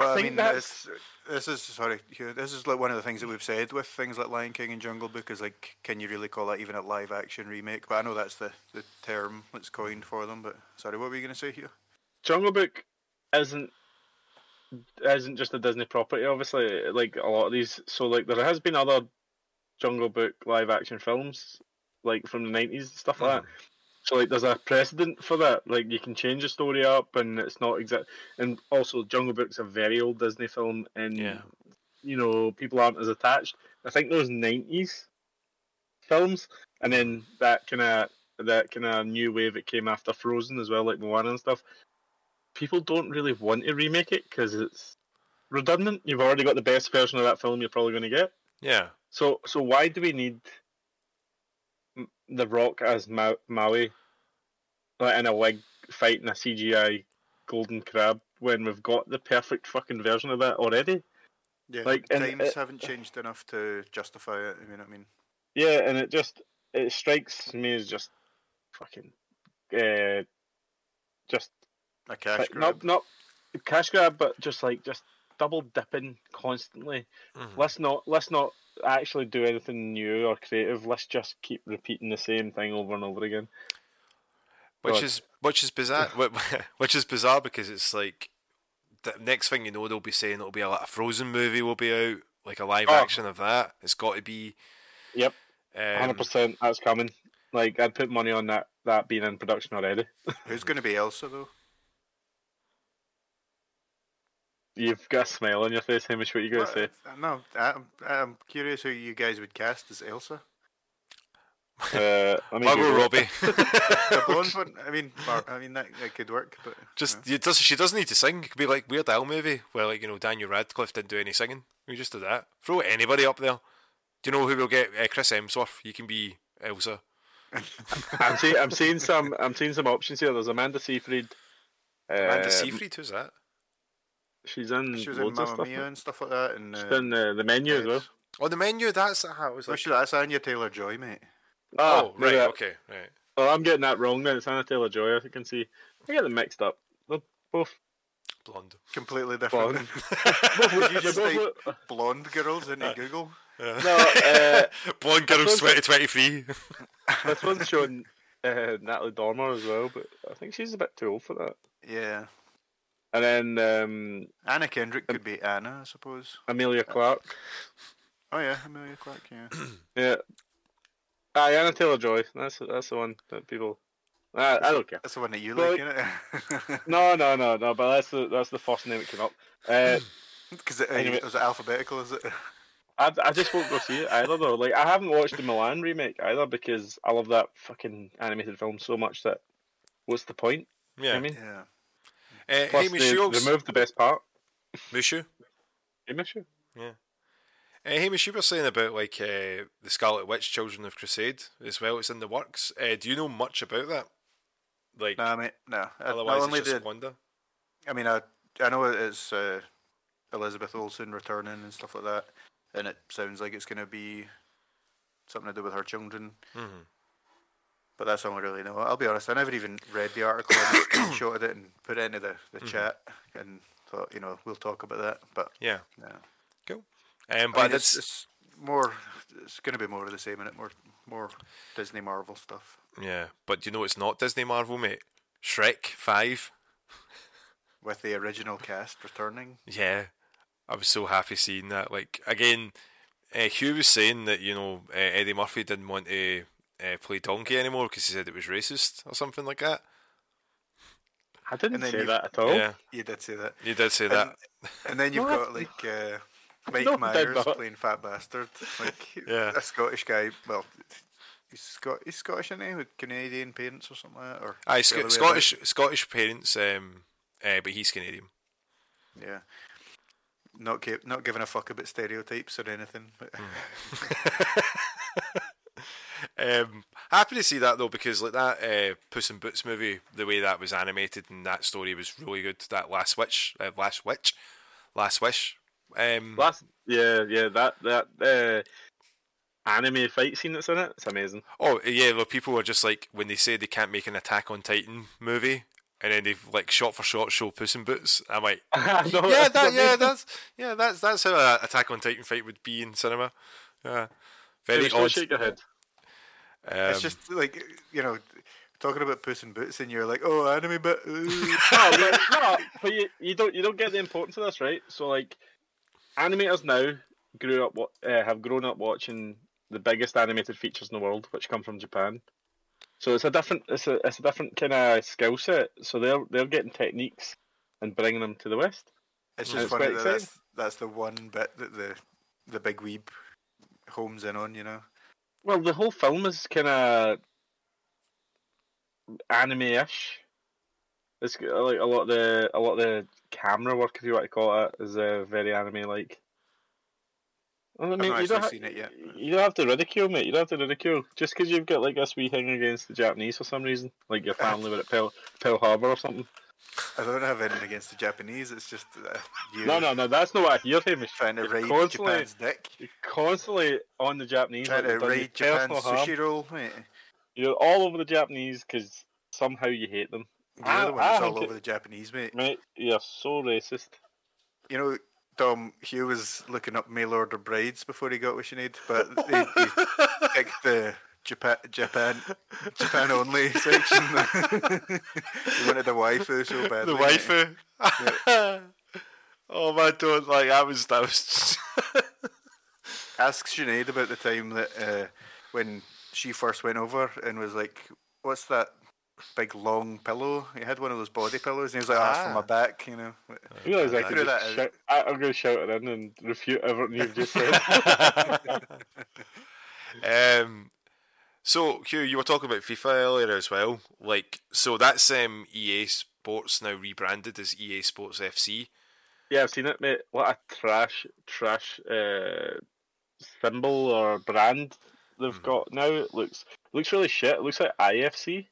but I, I mean, this, this is sorry. This is like one of the things that we've said with things like Lion King and Jungle Book is like, can you really call that even a live action remake? But I know that's the, the term that's coined for them. But sorry, what were you going to say here?
Jungle Book isn't isn't just a Disney property. Obviously, like a lot of these. So like there has been other Jungle Book live action films, like from the nineties stuff like mm-hmm. that. So like, there's a precedent for that. Like, you can change the story up, and it's not exact. And also, Jungle Book's a very old Disney film, and
yeah.
you know people aren't as attached. I think those '90s films, and then that kind of that kind of new wave that came after Frozen as well, like Moana and stuff. People don't really want to remake it because it's redundant. You've already got the best version of that film you're probably going to get.
Yeah.
So so why do we need the Rock as Ma- Maui like in a wig fighting a CGI golden crab when we've got the perfect fucking version of that already?
Yeah, like times it, haven't changed enough to justify it. I mean, I mean.
Yeah, and it just it strikes me as just fucking, uh, just
a cash
like,
grab.
Not not cash grab, but just like just double dipping constantly. Mm-hmm. Let's not let's not actually do anything new or creative. Let's just keep repeating the same thing over and over again.
Which God. is which is bizarre. which is bizarre because it's like the next thing you know, they'll be saying it'll be a, like a Frozen movie will be out, like a live
Oh.
action of that. It's got to be.
Yep.
Um,
Hundred percent, that's coming. Like I'd put money on that that being in production already.
Who's going to be Elsa though?
You've got a smile on your face, Hamish. What are you gonna say?
No, I'm, I'm curious who you guys would cast as Elsa.
Uh, let me
Margot
Google.
Robbie.
The blonde one. I mean, Mar- I mean that, that could work, but
Just you does she doesn't need to sing. It could be like Weird Al movie where like you know Daniel Radcliffe didn't do any singing. We just did that. Throw anybody up there. Do you know who we'll get? Uh, Chris Hemsworth. You can be Elsa.
I'm seeing I'm seeing some I'm seeing some options here. There's Amanda Seyfried.
Amanda
um,
Seyfried. Who's that?
She's in
she was in
loads of
Mamma
stuff.
Mia and stuff like that. And
She's
uh,
in uh, the menu as well.
Heads.
Oh, the menu. That's how it was
Oh,
like.
sure, that's Anya Taylor Joy, mate.
Ah,
oh, right.
that-
Okay. Right.
Oh, I'm getting that wrong then. It's Anna Taylor Joy. I can see. I get them mixed up. They're both
Blonde.
Completely different.
Blonde.
Would you
they're
just
both
type blonde girls into Google?
no. Uh,
Blonde girls
suppose-
2023.
this one's showing uh, Natalie Dormer as well, but I think she's a bit too old for that.
Yeah.
And then um,
Anna Kendrick could be Anna, I suppose.
Emilia Clarke.
Oh yeah, Emilia Clarke. Yeah.
Yeah. Ah, Anna Taylor Joy. That's that's the one that people. I, I don't care.
That's the one that you
Well,
like, innit?
No, no, no, no. But that's the that's the first name that came up. Uh,
Because it,
Anyway.
is it alphabetical? Is it?
I, I just won't go see it either though. Like I haven't watched the Mulan remake either because I love that fucking animated film so much that what's the point? You know
Yeah.
what I mean,
Yeah.
Uh,
plus
Hamish,
they
you also-
removed the best part.
Mushu?
Hamish, you?
Uh, Hamish, you were saying about like uh, the Scarlet Witch, Children of Crusade as well. It's in the works. Uh, do you know much about that? Like,
Nah, mate. No. Uh,
otherwise
only
it's just
the.
wonder.
I mean, I I know it's uh, Elizabeth Olsen returning and stuff like that, and it sounds like it's going to be something to do with her children.
hmm
But that's all I really know. I'll be honest. I never even read the article. I just screenshotted it and put it into the, the chat and thought, you know, we'll talk about that. But
Yeah,
yeah,
cool.
I
Um,
mean,
but
it's,
it's,
it's more. It's going to be more of the same in it. More more Disney Marvel stuff.
yeah, but you know it's not Disney Marvel, mate. Shrek Five.
with the original cast returning.
Yeah, I was so happy seeing that. Like again, uh, Hugh was saying that you know uh, Eddie Murphy didn't want to uh, play Donkey anymore because he said it was racist or something like that.
I didn't
And
say
you've-
that at all.
Yeah,
You did say that.
you did say that.
And then you've
What?
got like uh, Mike
No,
Myers playing Fat Bastard, like
Yeah.
a Scottish guy. Well, he's Scot he's Scottish, isn't he? With Canadian parents or something like that. Or
Aye, Sc-
other about?
Scottish Scottish parents, um, uh, but he's Canadian.
Yeah. Not gi- not giving a fuck about stereotypes or anything. But
Um, happy to see that though because like that uh, Puss in Boots movie, the way that was animated and that story was really good. That Last Witch, uh, Last Witch, Last Wish. Um,
Last, yeah, yeah, that that uh, anime fight scene that's in it, it's amazing.
oh yeah, well, people are just like when they say they can't make an Attack on Titan movie, and then they've like shot for shot show Puss in Boots. I'm like,
know,
yeah, that, yeah, that's yeah, that's that's how an Attack on Titan fight would be in cinema. Yeah, very odd.
Shake your head.
Um,
it's just like you know, talking about Puss in Boots, and you're like, oh, anime, but
no, but, no, but you, you don't you don't get the importance of this, right? So like, animators now grew up uh, have grown up watching the biggest animated features in the world, which come from Japan. So it's a different it's a it's a different kind of skill set. So they're they're getting techniques and bringing them to the West.
it's just
it's
funny that that's that's the one bit that the the big weeb homes in on. You know.
Well, the whole film is kind of anime-ish. It's like a lot of the a lot of the camera work, if you want to call it, is uh, very anime-like. I mean,
not
you don't, ha-
seen it yet.
you don't have to ridicule, mate. You don't have to ridicule just because you've got like this wee thing against the Japanese for some reason, like your family were at Pearl, Pearl Harbor or something.
I don't have anything against the Japanese. It's just uh, you
No, no, no, that's not what I hear, Hamish.
trying to raid Japan's dick.
You're constantly on the Japanese.
Trying
like
to
you've done you
raid Japan's sushi roll, mate.
You're all over the Japanese because somehow you hate them.
You're
I-
the one that's all
think it-
over the Japanese, mate.
Mate, you're so racist.
You know, Dom Hugh was looking up mail order brides before he got what she need, but he, he picked the Japan Japan Japan only section. he wanted the waifu so badly.
the
mate.
waifu. Oh man, don't like that was that was.
Ask Sinead about the time that uh, when she first went over and was like, "What's that big long pillow?" He had one of those body pillows, and he was like, "Oh, that's for my
Ah.
back," you know.
I realize I could
that
shout, I, I'm going to shout it in and refute everything you've just said.
um, so Hugh, you were talking about FIFA earlier as well. Like, so that's um, EA Sports now rebranded as EA Sports FC.
yeah, I've seen it, mate. What a trash, trash uh, symbol or brand they've
Mhm.
got now. It looks looks really shit. It looks like IFC.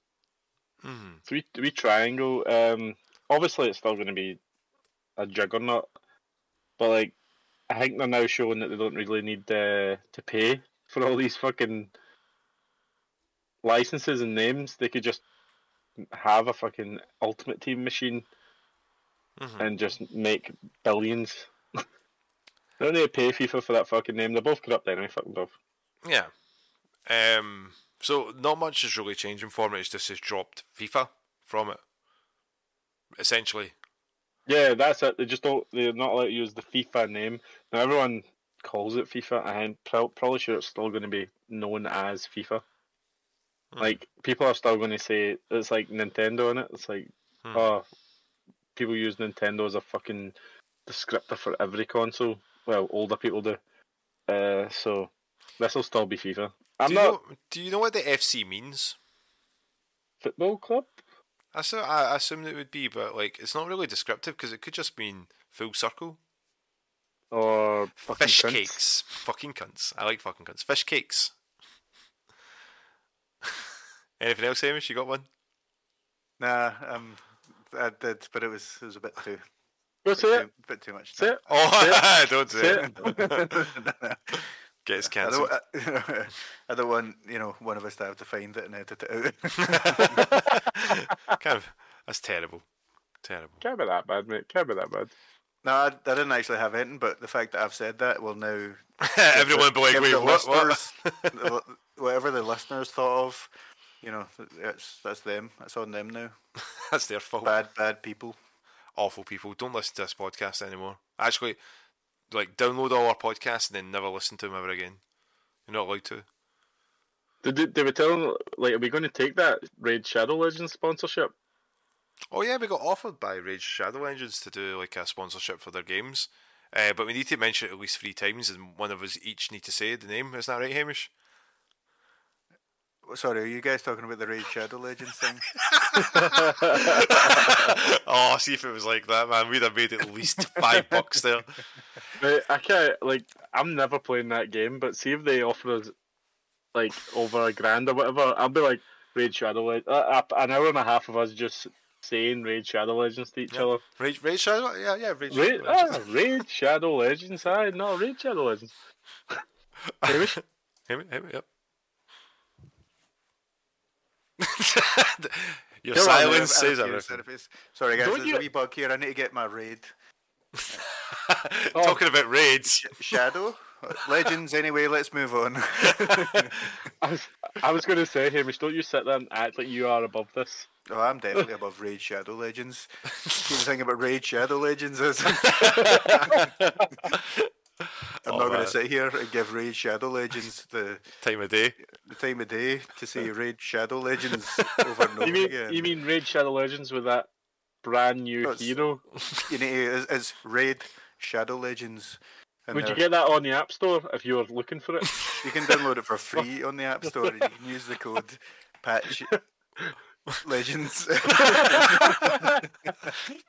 Wee, a wee triangle. Um, obviously, it's still going to be a juggernaut, but like, I think they're now showing that they don't really need uh, to pay for all these fucking licenses and names. They could just have a fucking Ultimate Team machine
Mhm.
and just make billions. they don't need to pay FIFA for that fucking name. They're both corrupt anyway. Fuck them both.
Yeah. Um. So not much is really changing for it. It's just has dropped FIFA from it. Essentially.
Yeah, that's it. They just don't. They're not allowed to use the FIFA name. Now everyone calls it FIFA, and I'm probably sure it's still going to be known as FIFA.
Hmm.
Like people are still going to say it's like Nintendo in it. It's like
Hmm.
oh, people use Nintendo as a fucking descriptor for every console. Well, older people do. Uh, so this will still be FIFA. I'm
do you
not
know? Do you know what the FC means?
football club.
I assume, I assume it would be, but like it's not really descriptive because it could just mean full circle.
Or
Fish
cunts.
cakes, fucking cunts. I like fucking cunts. Fish cakes. Anything else, Hamish? You got one?
Nah, um, I did, but it was it was a bit too,
Go
bit
say it.
too, bit too much.
Say it.
Oh, don't say
Say
it.
it.
Get us
I
cancelled.
don't, I don't want you know one of us to have to find it and edit it out.
kind of. That's terrible. Terrible.
Can't be that bad, mate. Can't be that bad.
no, I, I didn't actually have anything, but the fact that I've said that will now
Everyone will be like, wait, what? what?
whatever the listeners thought of, you know, that's that's them. That's on them now.
That's their fault.
Bad, bad people.
Awful people. Don't listen to this podcast anymore. Actually, like, download all our podcasts and then never listen to them ever again. You're not allowed to.
Did they, they were telling like, are we going to take that Raid Shadow Legends sponsorship?
Oh yeah, we got offered by Rage Shadow Legends to do like a sponsorship for their games, uh, but we need to mention it at least three times, and one of us each need to say the name. Isn't that right, Hamish?
Sorry, are you guys talking about the Raid Shadow Legends thing?
oh, see if it was like that, man. We'd have made at least five bucks there.
Mate, I can't like. I'm never playing that game, but see if they offer us like over a grand or whatever, I'll be like Raid Shadow Legends. Uh, an hour and a half of us just saying Raid Shadow Legends to each
Yeah.
other.
Rage, Rage Shadow, yeah, yeah, Rage
Raid,
Shadow. Legends.
ah, Raid Shadow Legends. Aye, no, Raid Shadow Legends. Hamish?
Hamish, Hamish, yep. Your
Come on, man,
silence says everything.
Sorry, guys,
Don't
there's
you-
a wee bug here. I need to get my Raid
Talking about raids.
Shadow Legends. Anyway, let's move on.
I was, I was going to say, Hamish, don't you sit there and act like you are above this.
oh, I'm definitely above Raid Shadow Legends. Keep thinking about Raid Shadow Legends is. I'm
Oh,
not going to sit here and give Raid Shadow Legends the,
Time of day.
the time of day to say Raid Shadow Legends over and over
You mean
again.
you mean Raid Shadow Legends with that brand new
No,
hero?
You know, to, it's, it's Raid Shadow Legends. And
Would you get that on the App Store if you were looking for it?
You can download it for free on the App Store. You can use the code Patch Legends.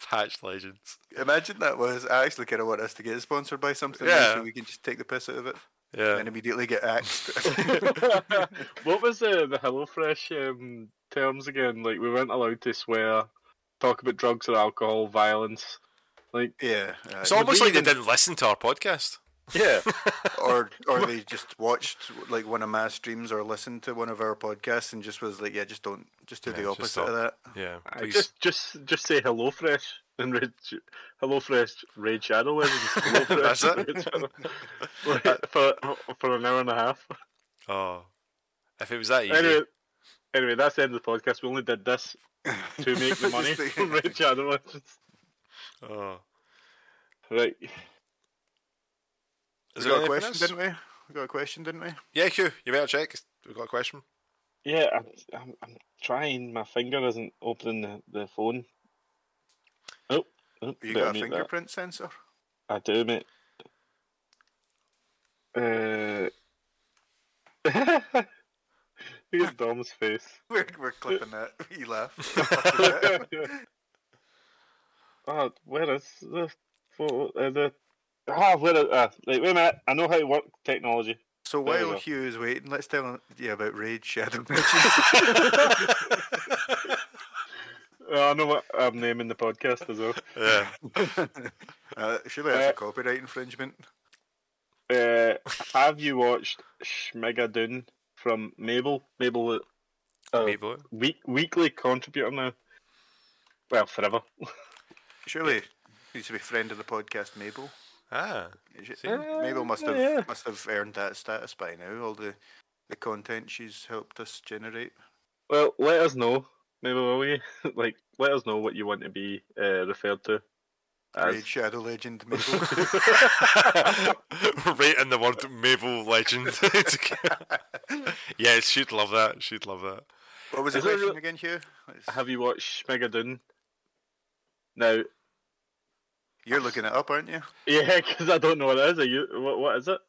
Patch Legends.
Imagine that was. I actually kind of want us to get sponsored by something,
Yeah.
so we can just take the piss out of it
Yeah.
and immediately get axed.
what was the the HelloFresh um, terms again? Like we weren't allowed to swear, talk about drugs or alcohol, violence. Like
yeah, uh,
It's almost
they
like they didn't listen to our podcast.
Yeah,
or or they just watched like one of my streams or listened to one of our podcasts and just was like, yeah, just don't, just do
Yeah,
the opposite of that.
Yeah.
I
Please.
just just just say hello fresh and red, hello fresh Raid Shadow Legends. HelloFresh,
That's it?
Raid Shadow. Like, for for an hour and a half.
Oh. If it was that easy.
Anyway, anyway, that's the end of the podcast. We only did this to make the money
Just
from Raid Shadow Legends.
Oh.
Right.
Is
we
there
got a question,
else?
didn't we? We got a question, didn't we?
Yeah, Hugh, you better check. We've got a question.
Yeah, I'm, I'm, I'm trying. My finger isn't opening the, the phone. Oh, oh
You got a
mute that.
fingerprint sensor?
I do, mate. Uh, look at Dom's face.
We're, we're clipping that. He laugh.
oh, where is the photo? Uh, the ah, where? Uh, wait a minute. I know how to work technology.
so
There
while. Hugh is waiting, let's tell him yeah, about Raid Shadow Legends.
Uh, I know what I'm naming the podcast as well.
Yeah.
uh, surely that's
Uh,
a copyright infringement.
Uh, have you watched Schmigadoon from Mabel? Mabel, uh,
Maybe.
week, weekly contributor now. Well, forever.
Surely needs to be friend of the podcast, Mabel.
Ah.
Is it-
See?
Mabel must have
yeah.
must have earned that status by now. All the the content she's helped us generate.
Well, let us know. Mabel, will we? like, let us know what you want to be uh, referred to. As.
Raid Shadow Legend Mabel.
right in the word Mabel legend. yeah, she'd love that. She'd love that.
what was the
Is
question
real-
again, Hugh? It's-
Have you watched Schmigadoon? Now,
You're looking it up, aren't you?
yeah, because I don't know what it is. Are you? What, what is it?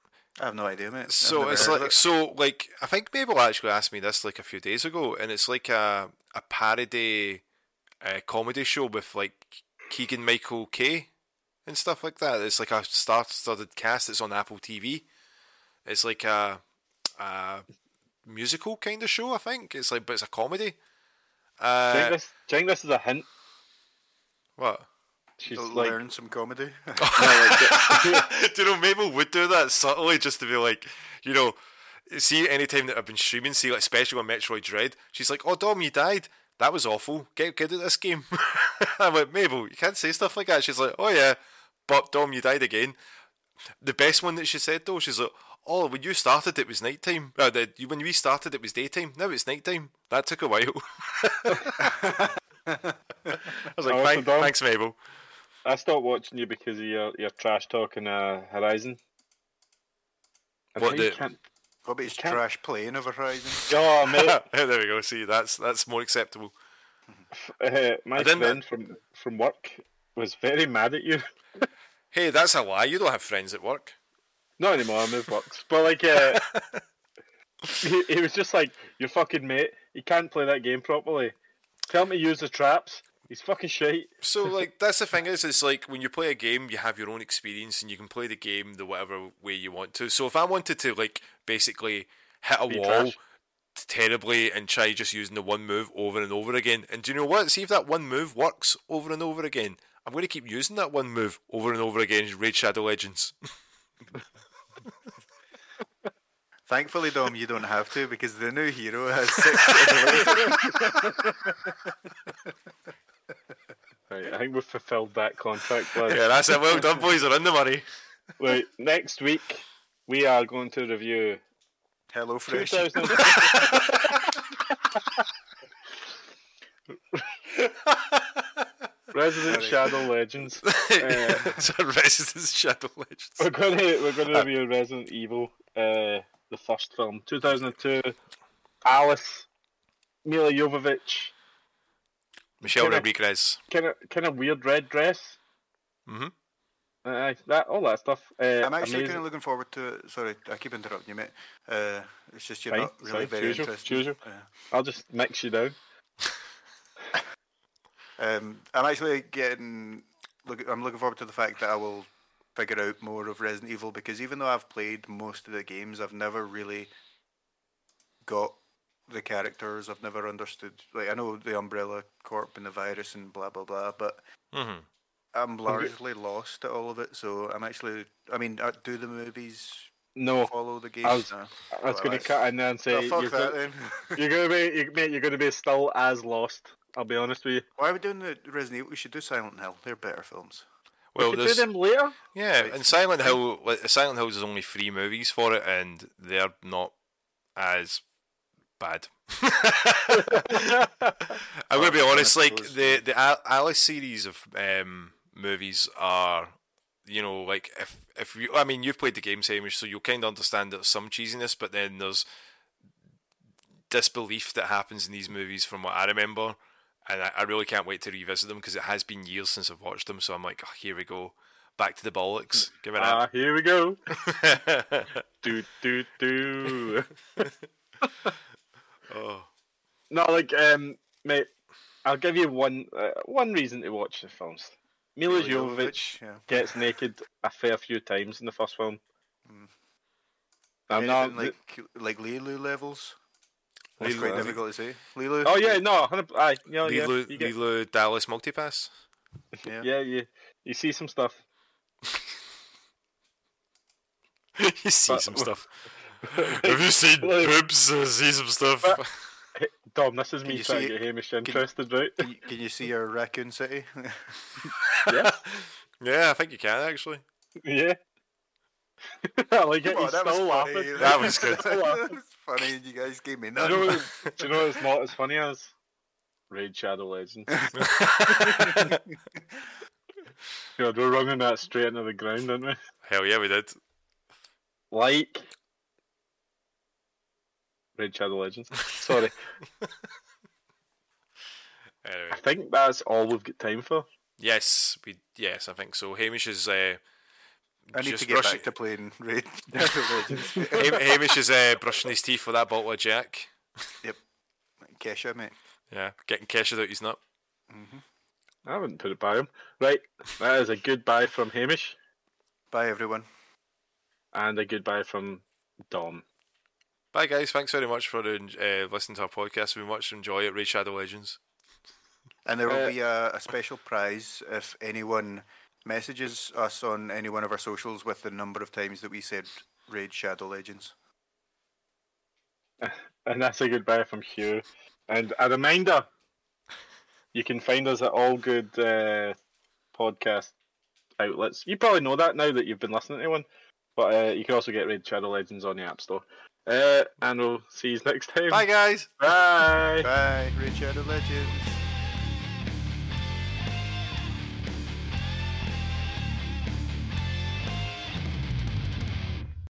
I have no idea, mate.
So it's like
it.
so like I think Mabel actually asked me this like a few days ago, and it's like a a parody uh, comedy show with like Keegan Michael Key and stuff like that. It's like a star-studded cast. It's on Apple TV. It's like a, a musical kind of show. I think it's like, but it's a comedy.
Do you think
Uh,
this, do you think this is a hint?
what?
She's
To
like,
learn some comedy.
do you know Mabel would do that subtly just to be like, you know, see anytime that I've been streaming, see like especially on Metroid Dread, she's like, "Oh Dom, you died. That was awful. Get good at this game." I went, Mabel, you can't say stuff like that. She's like, "Oh yeah, but Dom, you died again." The best one that she said though, she's like, "Oh, when you started, it was nighttime. Uh, the, when we started, it was daytime. Now it's nighttime. That took a while." I was like,
Oh,
"Thank- "Thanks, Mabel."
I stopped watching you because of your, your trash talking uh, Horizon. And
What the-
can't-
what about his
Can't-
trash playing of Horizon?
Oh, mate.
there we go. See, that's that's more acceptable.
Uh, my
I didn't-
friend from from work was very mad at you.
Hey, that's a lie. You don't have friends at work.
Not anymore. I moved works, but like, uh, he, he was just like, "Your fucking mate. He can't play that game properly. Tell him to use the traps. He's fucking shite."
So, like, that's the thing is, it's like when you play a game, you have your own experience and you can play the game the whatever way you want to. So, if I wanted to, like, basically hit a
Be
wall
trash.
terribly and try just using the one move over and over again, and do you know what? See if that one move works over and over again. I'm going to keep using that one move over and over again. in Raid Shadow Legends.
Thankfully, Dom, you don't have to because the new hero has six.
Right, I think we've fulfilled that contract.
yeah, that's it. Well done, boys. Are in the money.
Right, next week we are going to review
Hello Fresh.
2000. Resident Shadow Legends.
a Resident Shadow Legends.
We're gonna we're gonna review Resident Evil, uh, the first film, 2002. Alice, Milla Jovovich,
Michelle
Kinda-
Rodriguez.
kind of kind of weird red dress.
Mhm.
Uh, that all that stuff. Uh,
I'm actually
amazing.
kind of looking forward to it. Sorry, I keep interrupting you, mate. Uh, it's just you're
Fine,
not really
fine,
very
choose
interested.
choose
Uh,
I'll just mix you down.
Um, I'm actually getting. Look, I'm looking forward to the fact that I will figure out more of Resident Evil because even though I've played most of the games, I've never really got the characters. I've never understood. Like I know the Umbrella Corp and the virus and blah blah blah, but
Mm-hmm.
I'm largely lost at all of it. So I'm actually. I mean, uh, do the movies
No,
follow the games?
I was-
No.
I was
Well,
going to cut in there and say
fuck
you're,
that
go-
then.
you're going to be, you, mate. You're going to be still as lost. I'll be honest with you.
Why are we doing the Resident Evil? We should do Silent Hill. They're better films.
Well,
we could do them later.
yeah,
Right.
and Silent Hill. like, Silent Hill is only three movies for it, and they're not as bad. I'm gonna be honest. Like the the Alice series of um, movies are, you know, like if if you, I mean, you've played the game, Hamish, so you'll kind of understand there's some cheesiness, but then there's disbelief that happens in these movies from what I remember, and I, I really can't wait to revisit them because it has been years since I've watched them. So I'm like, oh, here we go, back to the bollocks. Give it
Ah,
up.
here we go. do do do.
Oh,
No, like um, mate, I'll give you one uh, one reason to watch the films.
Milla
Jovovich
yeah.
gets naked a fair few times in the first film.
Mm.
I'm
Anything
not
like like Leeloo levels. That's quite difficult to say. Leeloo.
Oh yeah, no, 100 aye, yeah, yeah,
Leeloo,
you get-
Leeloo Dallas multipass.
yeah.
yeah, you you see some stuff.
you see
But-
some stuff. Have you seen
Well,
boobs? Uh, see some stuff.
but- Dom, this is
Can
me
you
trying
see
to
it?
get Hamish
Can-
interested, right?
Can you, can you see your Raccoon City?
yeah,
yeah, I think you can actually.
yeah. I like it.
Come on,
He's
that was
still
funny.
That was good.
That was funny. and You guys gave me
Do you, know
none.
do you know what's not as funny as Raid Shadow Legends? God, we're running that straight into the ground, didn't we?
Hell yeah, we did.
Like Raid Shadow Legends. Sorry,
Anyway,
I think that's all we've got time for.
yes, we yes, I think so. Hamish is uh,
I need to get
brushing,
back to playing Raid Shadow Legends.
Ham- Hamish is uh, brushing his teeth with that bottle of Jack.
Yep, Kesha, mate.
Yeah, getting Kesha out his nut.
I wouldn't put it by him. Right, that is a goodbye from Hamish
Bye, everyone.
and a goodbye from Dom.
Bye guys, thanks very much for uh, listening to our podcast. We much enjoy it. Raid Shadow Legends.
And there will
Uh,
be a, a special prize if anyone messages us on any one of our socials with the number of times that we said Raid Shadow Legends.
And that's a goodbye from Hugh. And a reminder you can find us at all good uh, podcast outlets. You probably know that now that you've been listening to one. But uh, you can also get Raid Shadow Legends on the App Store. Uh, and we'll see you next time.
Bye guys.
Bye.
Bye, Raid Shadow Legends.